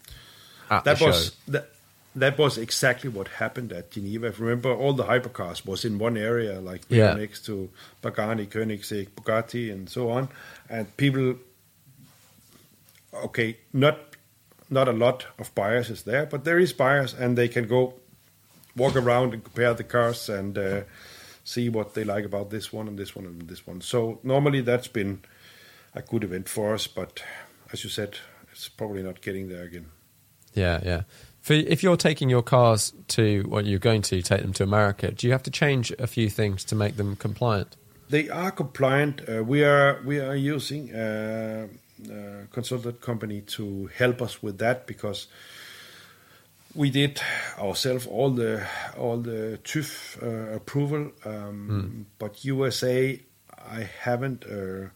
At that the was show. that, that was exactly what happened at Geneva. If you remember, all the hypercars was in one area, like Yeah. next to Pagani, Koenigsegg, Bugatti, and so on. And people, okay, not not a lot of buyers is there, but there is buyers, and they can go walk around and compare the cars and uh, see what they like about this one and this one and this one. So normally that's been a good event for us, but as you said, it's probably not getting there again. Yeah, yeah. For if you're taking your cars to, well, you're going to take them to America, do you have to change a few things to make them compliant? They are compliant. Uh, we are we are using a, a consultant company to help us with that because we did ourselves all the all the TÜV uh, approval, um, but USA I haven't uh,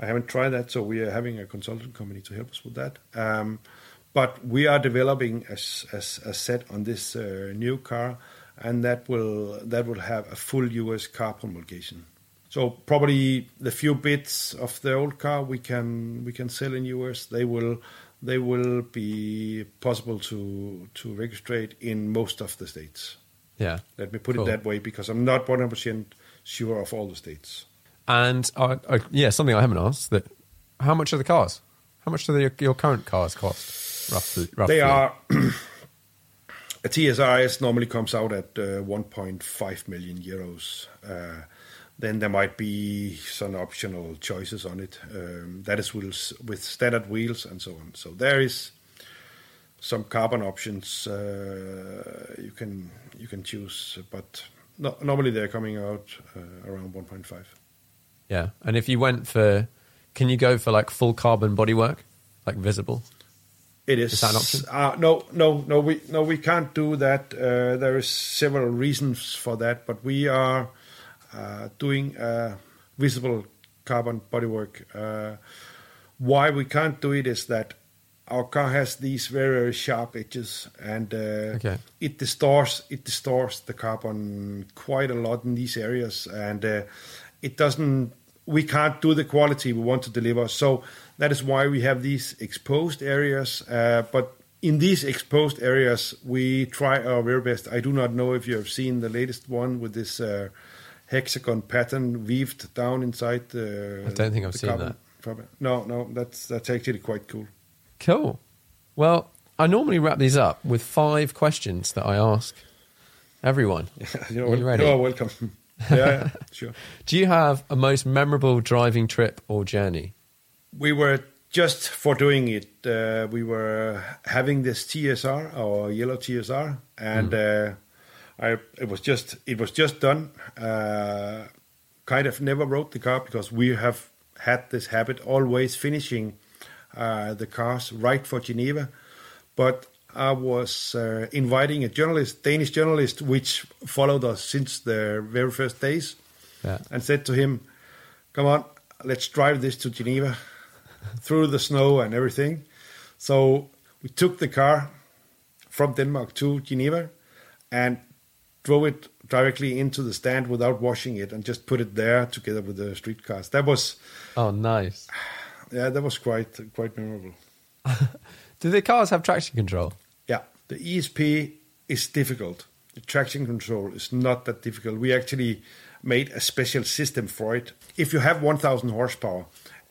I haven't tried that. So we are having a consultant company to help us with that. Um, but we are developing a set on this uh, new car, and that will that will have a full US car homologation. So probably the few bits of the old car we can we can sell in US. They will they will be possible to to register in most of the states. Yeah. Let me put Cool. it that way because I'm not 100 percent sure of all the states. And uh, uh, yeah, something I haven't asked that how much are the cars? How much do the, your current cars cost? Roughly, roughly. They are a TSRS normally comes out at uh, 1.5 million euros. Uh, then there might be some optional choices on it. Um, that is wheels with standard wheels and so on. So there is some carbon options uh, you can you can choose, but no, normally they're coming out uh, around 1.5. Yeah. And if you went for, can you go for like full carbon bodywork, like visible? It is. Is that an option? Uh, no, no, no. We no, we can't do that. Uh, there is several reasons for that, but we are uh, doing uh, visible carbon bodywork. Uh, why we can't do it is that our car has these very, very sharp edges, and uh, Okay. it distorts it distorts the carbon quite a lot in these areas, and uh, it doesn't. We can't do the quality we want to deliver, so that is why we have these exposed areas. Uh, but in these exposed areas, we try our very best. I do not know if you have seen the latest one with this uh, hexagon pattern weaved down inside the. I don't think I've seen carbon that. No, no, that's that's actually quite cool. Cool. Well, I normally wrap these up with five questions that I ask everyone. You're, Are you ready? you're welcome. yeah, yeah, sure. Do you have a most memorable driving trip or journey? We were just for doing it. Uh, we were having this TSR, our yellow TSR, and uh, I it was just it was just done. Uh, kind of never rode the car because we have had this habit always finishing uh, the cars right for Geneva, but. I was uh, inviting a journalist, Danish journalist, which followed us since the very first days, Yeah. and said to him, "Come on, let's drive this to Geneva through the snow and everything." So we took the car from Denmark to Geneva and drove it directly into the stand without washing it and just put it there together with the streetcars. That was Oh, nice. yeah, that was quite quite memorable. Do the cars have traction control? The ESP is difficult. The traction control is not that difficult. We actually made a special system for it. If you have 1000 horsepower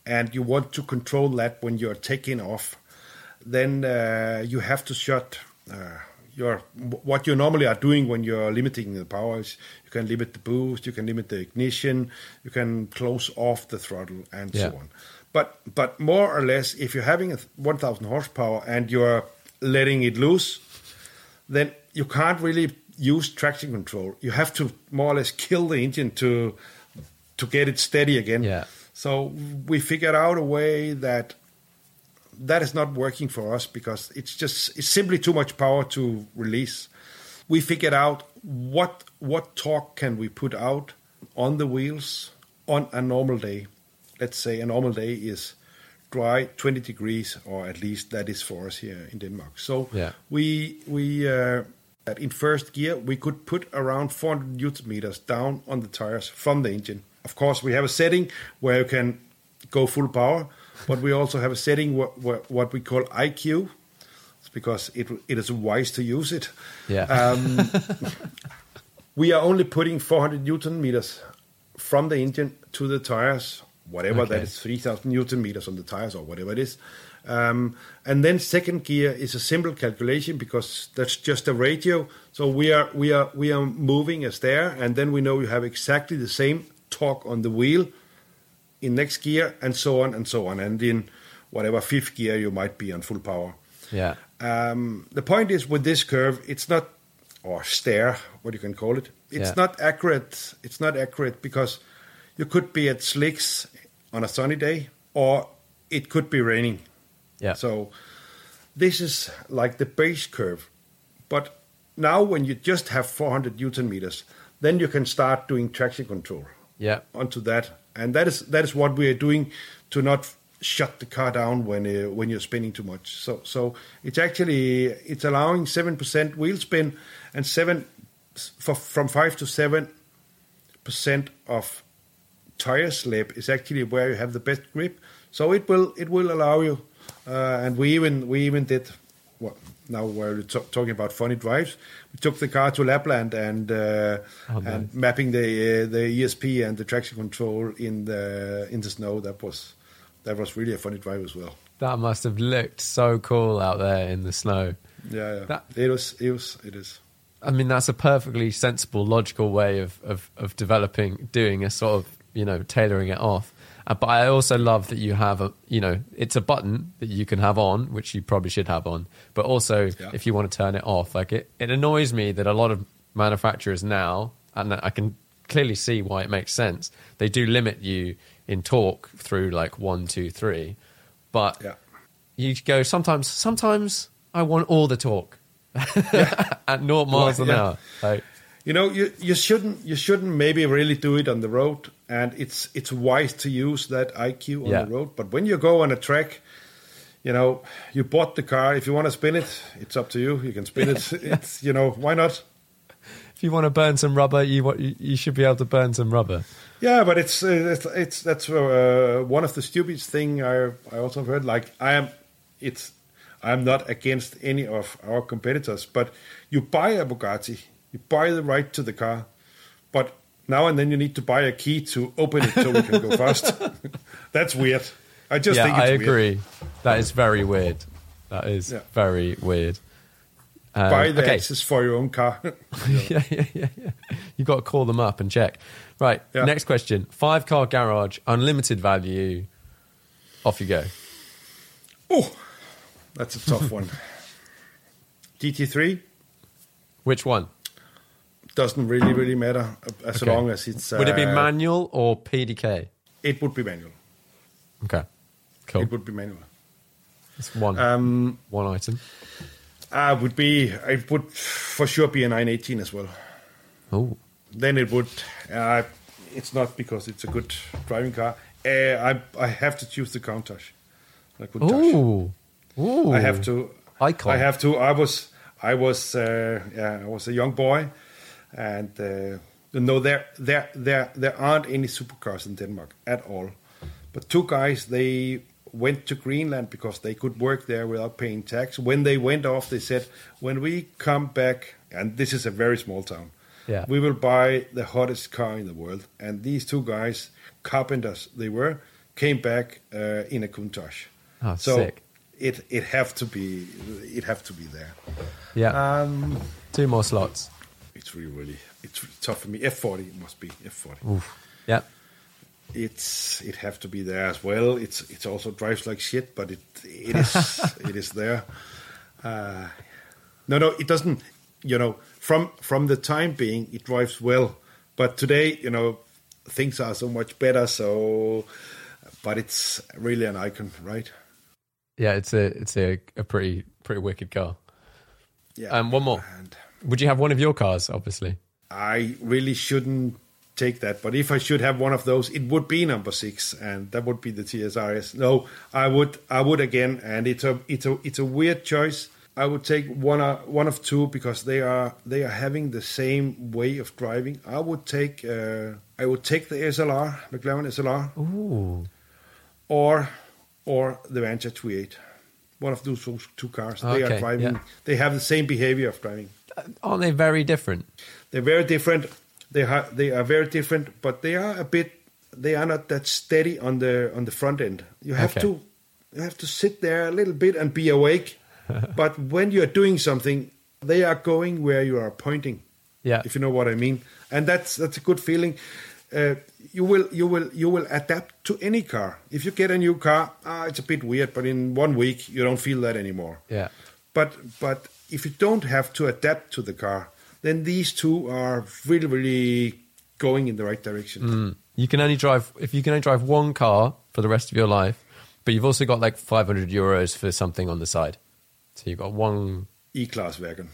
and you want to control that when you're taking off, then uh, you have to shut uh, your what you normally are doing when you're limiting the powers. You can limit the boost, you can limit the ignition, you can close off the throttle, and Yeah. so on. But but more or less, if you're having a 1,000 horsepower and you're letting it loose, then you can't really use traction control. You have to more or less kill the engine to to get it steady again. Yeah. So we figured out a way that that is not working for us because it's just it's simply too much power to release. We figured out what what torque can we put out on the wheels on a normal day. Let's say a normal day is dry 20 degrees or at least that is for us here in Denmark. So Yeah. we we uh, in first gear we could put around 400 newton meters down on the tires from the engine. Of course, we have a setting where you can go full power, but we also have a setting where, where, what we call IQ. It's because it it is wise to use it. Yeah. Um, we are only putting 400 newton meters from the engine to the tires, whatever Okay. that is, 3,000 newton meters on the tires or whatever it is. Um, and then second gear is a simple calculation because that's just a ratio. So we are we are we are moving as there, and then we know you have exactly the same torque on the wheel in next gear, and so on and so on. And in whatever fifth gear, you might be on full power. Yeah. Um, the point is with this curve, it's not or stair, what you can call it. It's Yeah. not accurate. It's not accurate because you could be at slicks on a sunny day, or it could be raining. Yeah. So this is like the base curve. But now when you just have 400 newton meters, then you can start doing traction control Yeah. onto that, and that is that is what we are doing to not shut the car down when uh, when you're spinning too much. So so it's actually it's allowing seven percent wheel spin and seven for, from five to seven percent of tire slip is actually where you have the best grip. So it will it will allow you, uh, and we even we even did what now we're talking about funny drives. We took the car to Lapland and uh, Oh, and nice. mapping the uh, the ESP and the traction control in the in the snow. That was that was really a funny drive as well. That must have looked so cool out there in the snow. Yeah, yeah. That- it was it was it is. I mean, that's a perfectly sensible, logical way of, of, of developing, doing a sort of, you know, tailoring it off. Uh, but I also love that you have a, you know, it's a button that you can have on, which you probably should have on. But also, Yeah. if you want to turn it off, like it, it annoys me that a lot of manufacturers now, and I can clearly see why it makes sense, they do limit you in torque through like one, two, three. But Yeah. you go sometimes, sometimes I want all the torque. at 0 miles an Yeah. hour. Like, You know, you, you shouldn't you shouldn't maybe really do it on the road, and it's it's wise to use that IQ on Yeah. the road. But when you go on a track, you know, you bought the car. If you want to spin it, it's up to you. You can spin it. It's you know why not? if you want to burn some rubber, you you, you should be able to burn some rubber. Yeah, but it's uh, it's, it's that's uh, one of the stupidest thing I I also heard. Like I am, it's I'm not against any of our competitors, but you buy a Bugatti, you buy the right to the car, but now and then you need to buy a key to open it so we can go fast. that's weird. I just yeah, think it's I weird. agree. That is very weird. That is Yeah. very weird. Um, Buy the okay. access for your own car. yeah, yeah, yeah, yeah. You've got to call them up and check. Right. Yeah. Next question. Five car garage, unlimited value. Off you go. oh, that's a tough one. GT3 Which one? Doesn't really, really matter as Okay. long as it's. Uh, Would it be manual or PDK? It would be manual. Okay. Cool. It would be manual. It's one Um, one item. uh, would be. It would for sure be a 918 as well. Oh. Then it would. Uh, it's not because it's a good driving car. Uh, I I have to choose the Countach. I could. Ooh. Ooh. I have to. Icon. I have to. I was. I was. Uh, yeah. I was a young boy, and uh, no, there, there, there, there aren't any supercars in Denmark at all. But two guys, they went to Greenland because they could work there without paying tax. When they went off, they said, "When we come back, and this is a very small town, Yeah. we will buy the hottest car in the world." And these two guys, carpenters, they were, came back uh, in a Countach. Oh, so sick. it it have to be it have to be there. Yeah. Um, Two more slots. It's really really it's really tough for me. F40 it must be F40. Oof. Yeah. It's it have to be there as well. It's it's also drives like shit, but it it is it is there. Uh, no, no, it doesn't. You know, from from the time being, it drives well. But today, you know, things are so much better. So, but it's really an icon, right? Yeah, it's a it's a, a pretty pretty wicked car. Yeah. Um, one more. And Would you have one of your cars? Obviously. I really shouldn't take that. But if I should have one of those, it would be number six, and that would be the TSR-S. No, I would, I would again, and it's a, it's a, it's a weird choice. I would take one, uh, one of two because they are, they are having the same way of driving. I would take, uh, I would take the SLR, McLaren SLR, Ooh. or, or the Vantage V8. One of those two cars. They are driving. yeah. They have the same behavior of driving. Uh, aren't they very different? They're very different. They ha- they are very different, but they are a bit. They are not that steady on the on the front end. You have Okay. to you have to sit there a little bit and be awake. but when you are doing something, they are going where you are pointing. Yeah. If you know what I mean, and that's that's a good feeling. Uh, you will you will you will adapt to any car. If you get a new car, ah, it's a bit weird, but in one week you don't feel that anymore. Yeah. But but if you don't have to adapt to the car, then these two are really really going in the right direction. You can only drive if you can only drive one car for the rest of your life, but you've also got like 500 euros for something on the side. So you've got one E class wagon,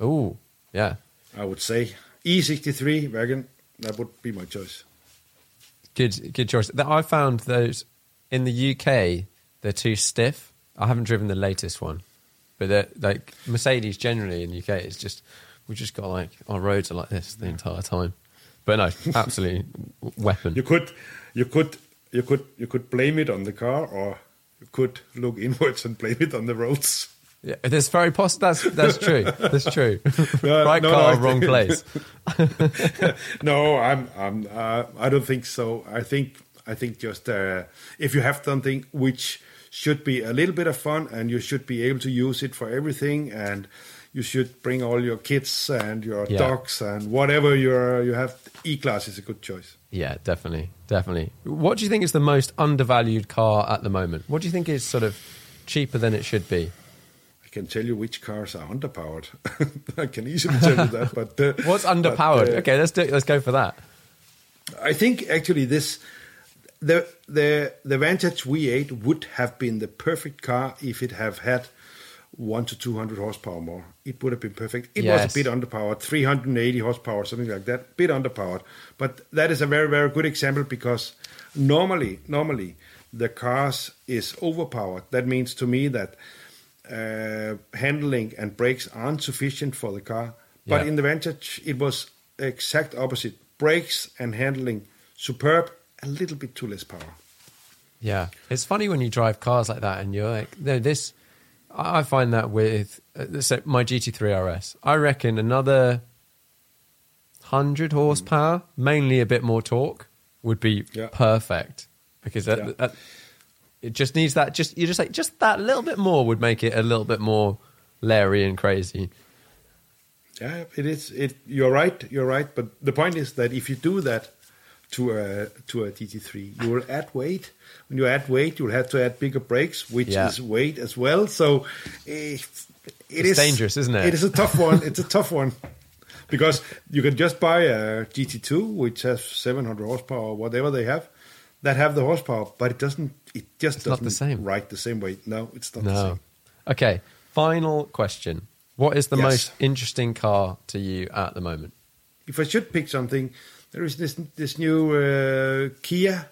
Oh, yeah. I would say E63 wagon. That would be my choice. Good, good choice. I found those in the UK. They're too stiff. I haven't driven the latest one, but they're like Mercedes generally in the UK. It's just we just got like our roads are like this the entire time. But no, absolutely weapon. You could you could you could you could blame it on the car, or you could look inwards and blame it on the roads. Yeah, that's very possible. That's that's true. That's true. No, right no, car, no, wrong place. no, I'm, I'm, uh, I don't think so. I think, I think just uh, if you have something which should be a little bit of fun, and you should be able to use it for everything, and you should bring all your kids and your Yeah. dogs and whatever you're, you have. E class is a good choice. Yeah, definitely, definitely. What do you think is the most undervalued car at the moment? What do you think is sort of cheaper than it should be? Can tell you which cars are underpowered. I can easily tell you that. But uh, What's but, underpowered? uh, okay, let's do. Let's go for that. I think actually this the the the Vantage V8 would have been the perfect car if it have had one to two hundred horsepower more. It would have been perfect. It Yes. was a bit underpowered, three hundred and eighty horsepower, something like that. Bit underpowered, but that is a very very good example because normally normally the cars is overpowered. That means to me that uh, handling and brakes aren't sufficient for the car. But Yeah. in the Vantage, it was exact opposite. Brakes and handling superb, a little bit too less power. Yeah, it's funny when you drive cars like that, and you're like, no, this. I find that with uh, so my GT3 RS, I reckon another hundred horsepower, mainly a bit more torque, would be Yeah. perfect because that, Yeah. that- it just needs that. Just you just like just that little bit more would make it a little bit more Larry and crazy. Yeah, it is. It you're right. You're right. But the point is that if you do that to a to a GT3, you will add weight. When you add weight, you'll have to add bigger brakes, which Yeah. is weight as well. So eh, it It's is dangerous, isn't it? It is a tough one. it's a tough one because you can just buy a GT2, which has 700 horsepower or whatever they have, that have the horsepower, but it doesn't. It just It's not doesn't the same. ride the same way. No, it's not the No. same. Okay. Final question. What is the Yes. most interesting car to you at the moment? if I should pick something, there is this this new uh, Kia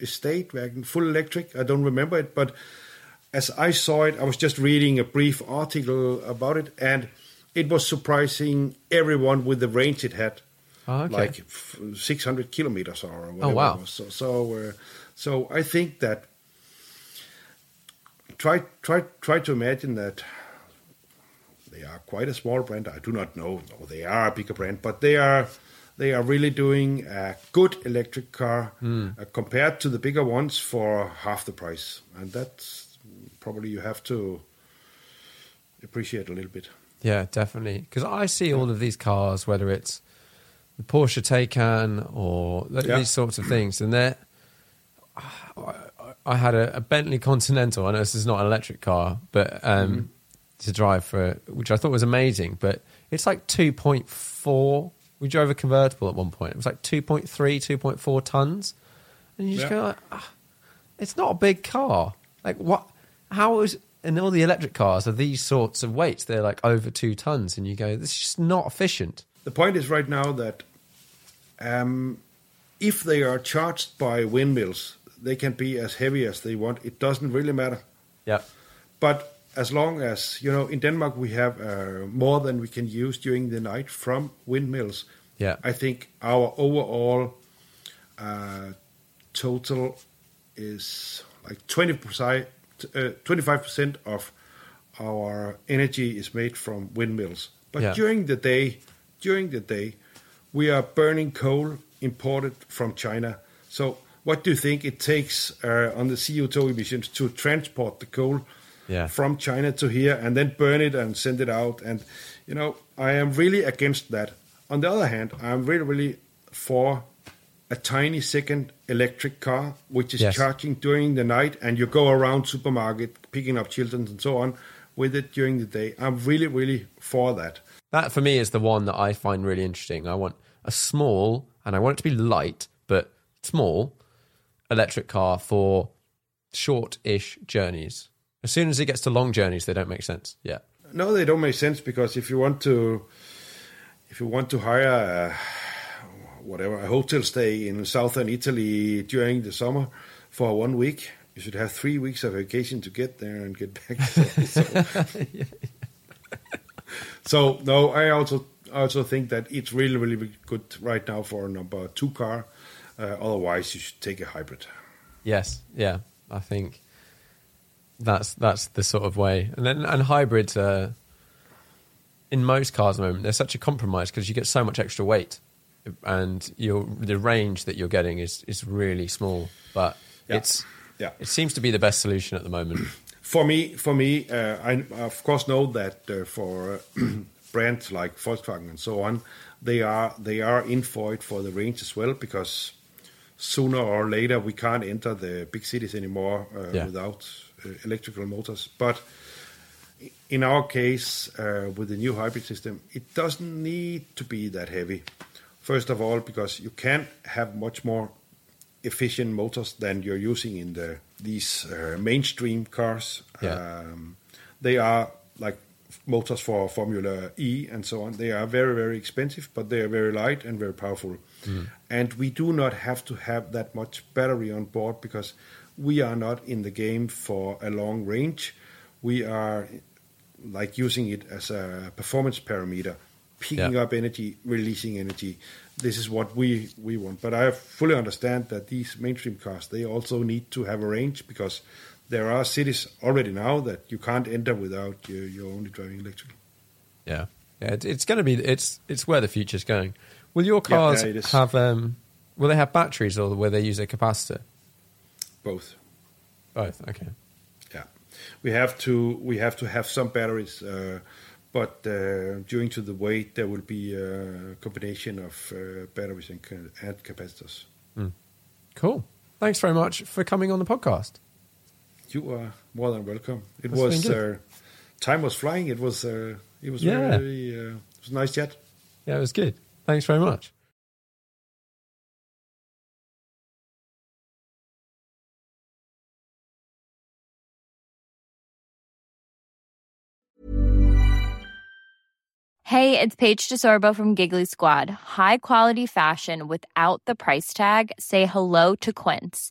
Estate wagon, full electric. I don't remember it, but as I saw it, I was just reading a brief article about it, and it was surprising everyone with the range it had, Oh, okay. like f- 600 kilometers or whatever. Oh, wow. it was. So, so, uh, so I think that try try try to imagine that they are quite a small brand. I do not know, no, they are a bigger brand, but they are they are really doing a good electric car uh, compared to the bigger ones for half the price, and that's probably you have to appreciate a little bit. Yeah, definitely. Because I see all of these cars, whether it's the Porsche Taycan or th- Yeah. these sorts of things, and they're. I had a, a Bentley Continental. I know this is not an electric car, but um, to drive for, which I thought was amazing. But it's like two point four. We drove a convertible at one point. It was like 2.3, 2.4 tons, and you just Yeah. go, like, ah, it's not a big car. Like what? How is? And all the electric cars are these sorts of weights. They're like over two tons, and you go, this is just not efficient. The point is right now that um, if they are charged by windmills, they can be as heavy as they want. It doesn't really matter. Yeah, But as long as you know, in Denmark we have uh, more than we can use during the night from windmills. Yeah. I think our overall uh, total is like twenty percent, twenty five percent of our energy is made from windmills. But Yeah. during the day, during the day, we are burning coal imported from China. So, what do you think it takes uh, on the CO2 emissions to transport the coal Yeah. from China to here and then burn it and send it out? And you know, I am really against that. On the other hand, I'm really, really for a tiny second electric car which is Yes. charging during the night, and you go around supermarket picking up children and so on with it during the day. I'm really, really for that. that for me is the one that I find really interesting. I want a small, and I want it to be light, but small electric car for short-ish journeys. As soon as it gets to long journeys, they don't make sense. Yeah, No, they don't make sense because if you want to, if you want to hire a, whatever a hotel stay in southern Italy during the summer for one week, you should have three weeks of vacation to get there and get back. So, so, so, no, I also also think that it's really really good right now for a number two car. Uh, otherwise, you should take a hybrid. yes, yeah. I think that's that's the sort of way. And then and hybrids are in most cars at the moment they're such a compromise because you get so much extra weight, and your the range that you're getting is is really small. But Yeah. it's Yeah. it seems to be the best solution at the moment. For me, for me, uh, I of course know that uh, for uh, brands like Volkswagen and so on, they are they are in for it for the range as well because sooner or later we can't enter the big cities anymore uh, Yeah. without uh, electrical motors. But in our case, uh, with the new hybrid system, it doesn't need to be that heavy. First of all, because you can have much more efficient motors than you're using in the these uh, mainstream cars. Yeah. Um, they are like motors for Formula E and so on. They are very very expensive, but they are very light and very powerful. Mm-hmm. And we do not have to have that much battery on board because we are not in the game for a long range. We are like using it as a performance parameter, picking Yeah. up energy, releasing energy. This is what we, we want. But I fully understand that these mainstream cars they also need to have a range because there are cities already now that you can't enter without you, you're only driving electrical. Yeah, yeah. It, it's going to be. It's it's where the future's going. Will your cars yeah, is. have? Um, will they have batteries or will they use a capacitor? Both. Both. Okay. Yeah, we have to we have to have some batteries, uh, but uh, during to the weight there will be a combination of uh, batteries and, and capacitors. Cool. Thanks very much for coming on the podcast. You are more than welcome. It That's was uh, time was flying. It was uh, it was Yeah. very uh, it was nice chat. Yeah, it was good. Thanks very much. Hey, it's Paige DeSorbo from Giggly Squad. High quality fashion without the price tag. Say hello to Quince.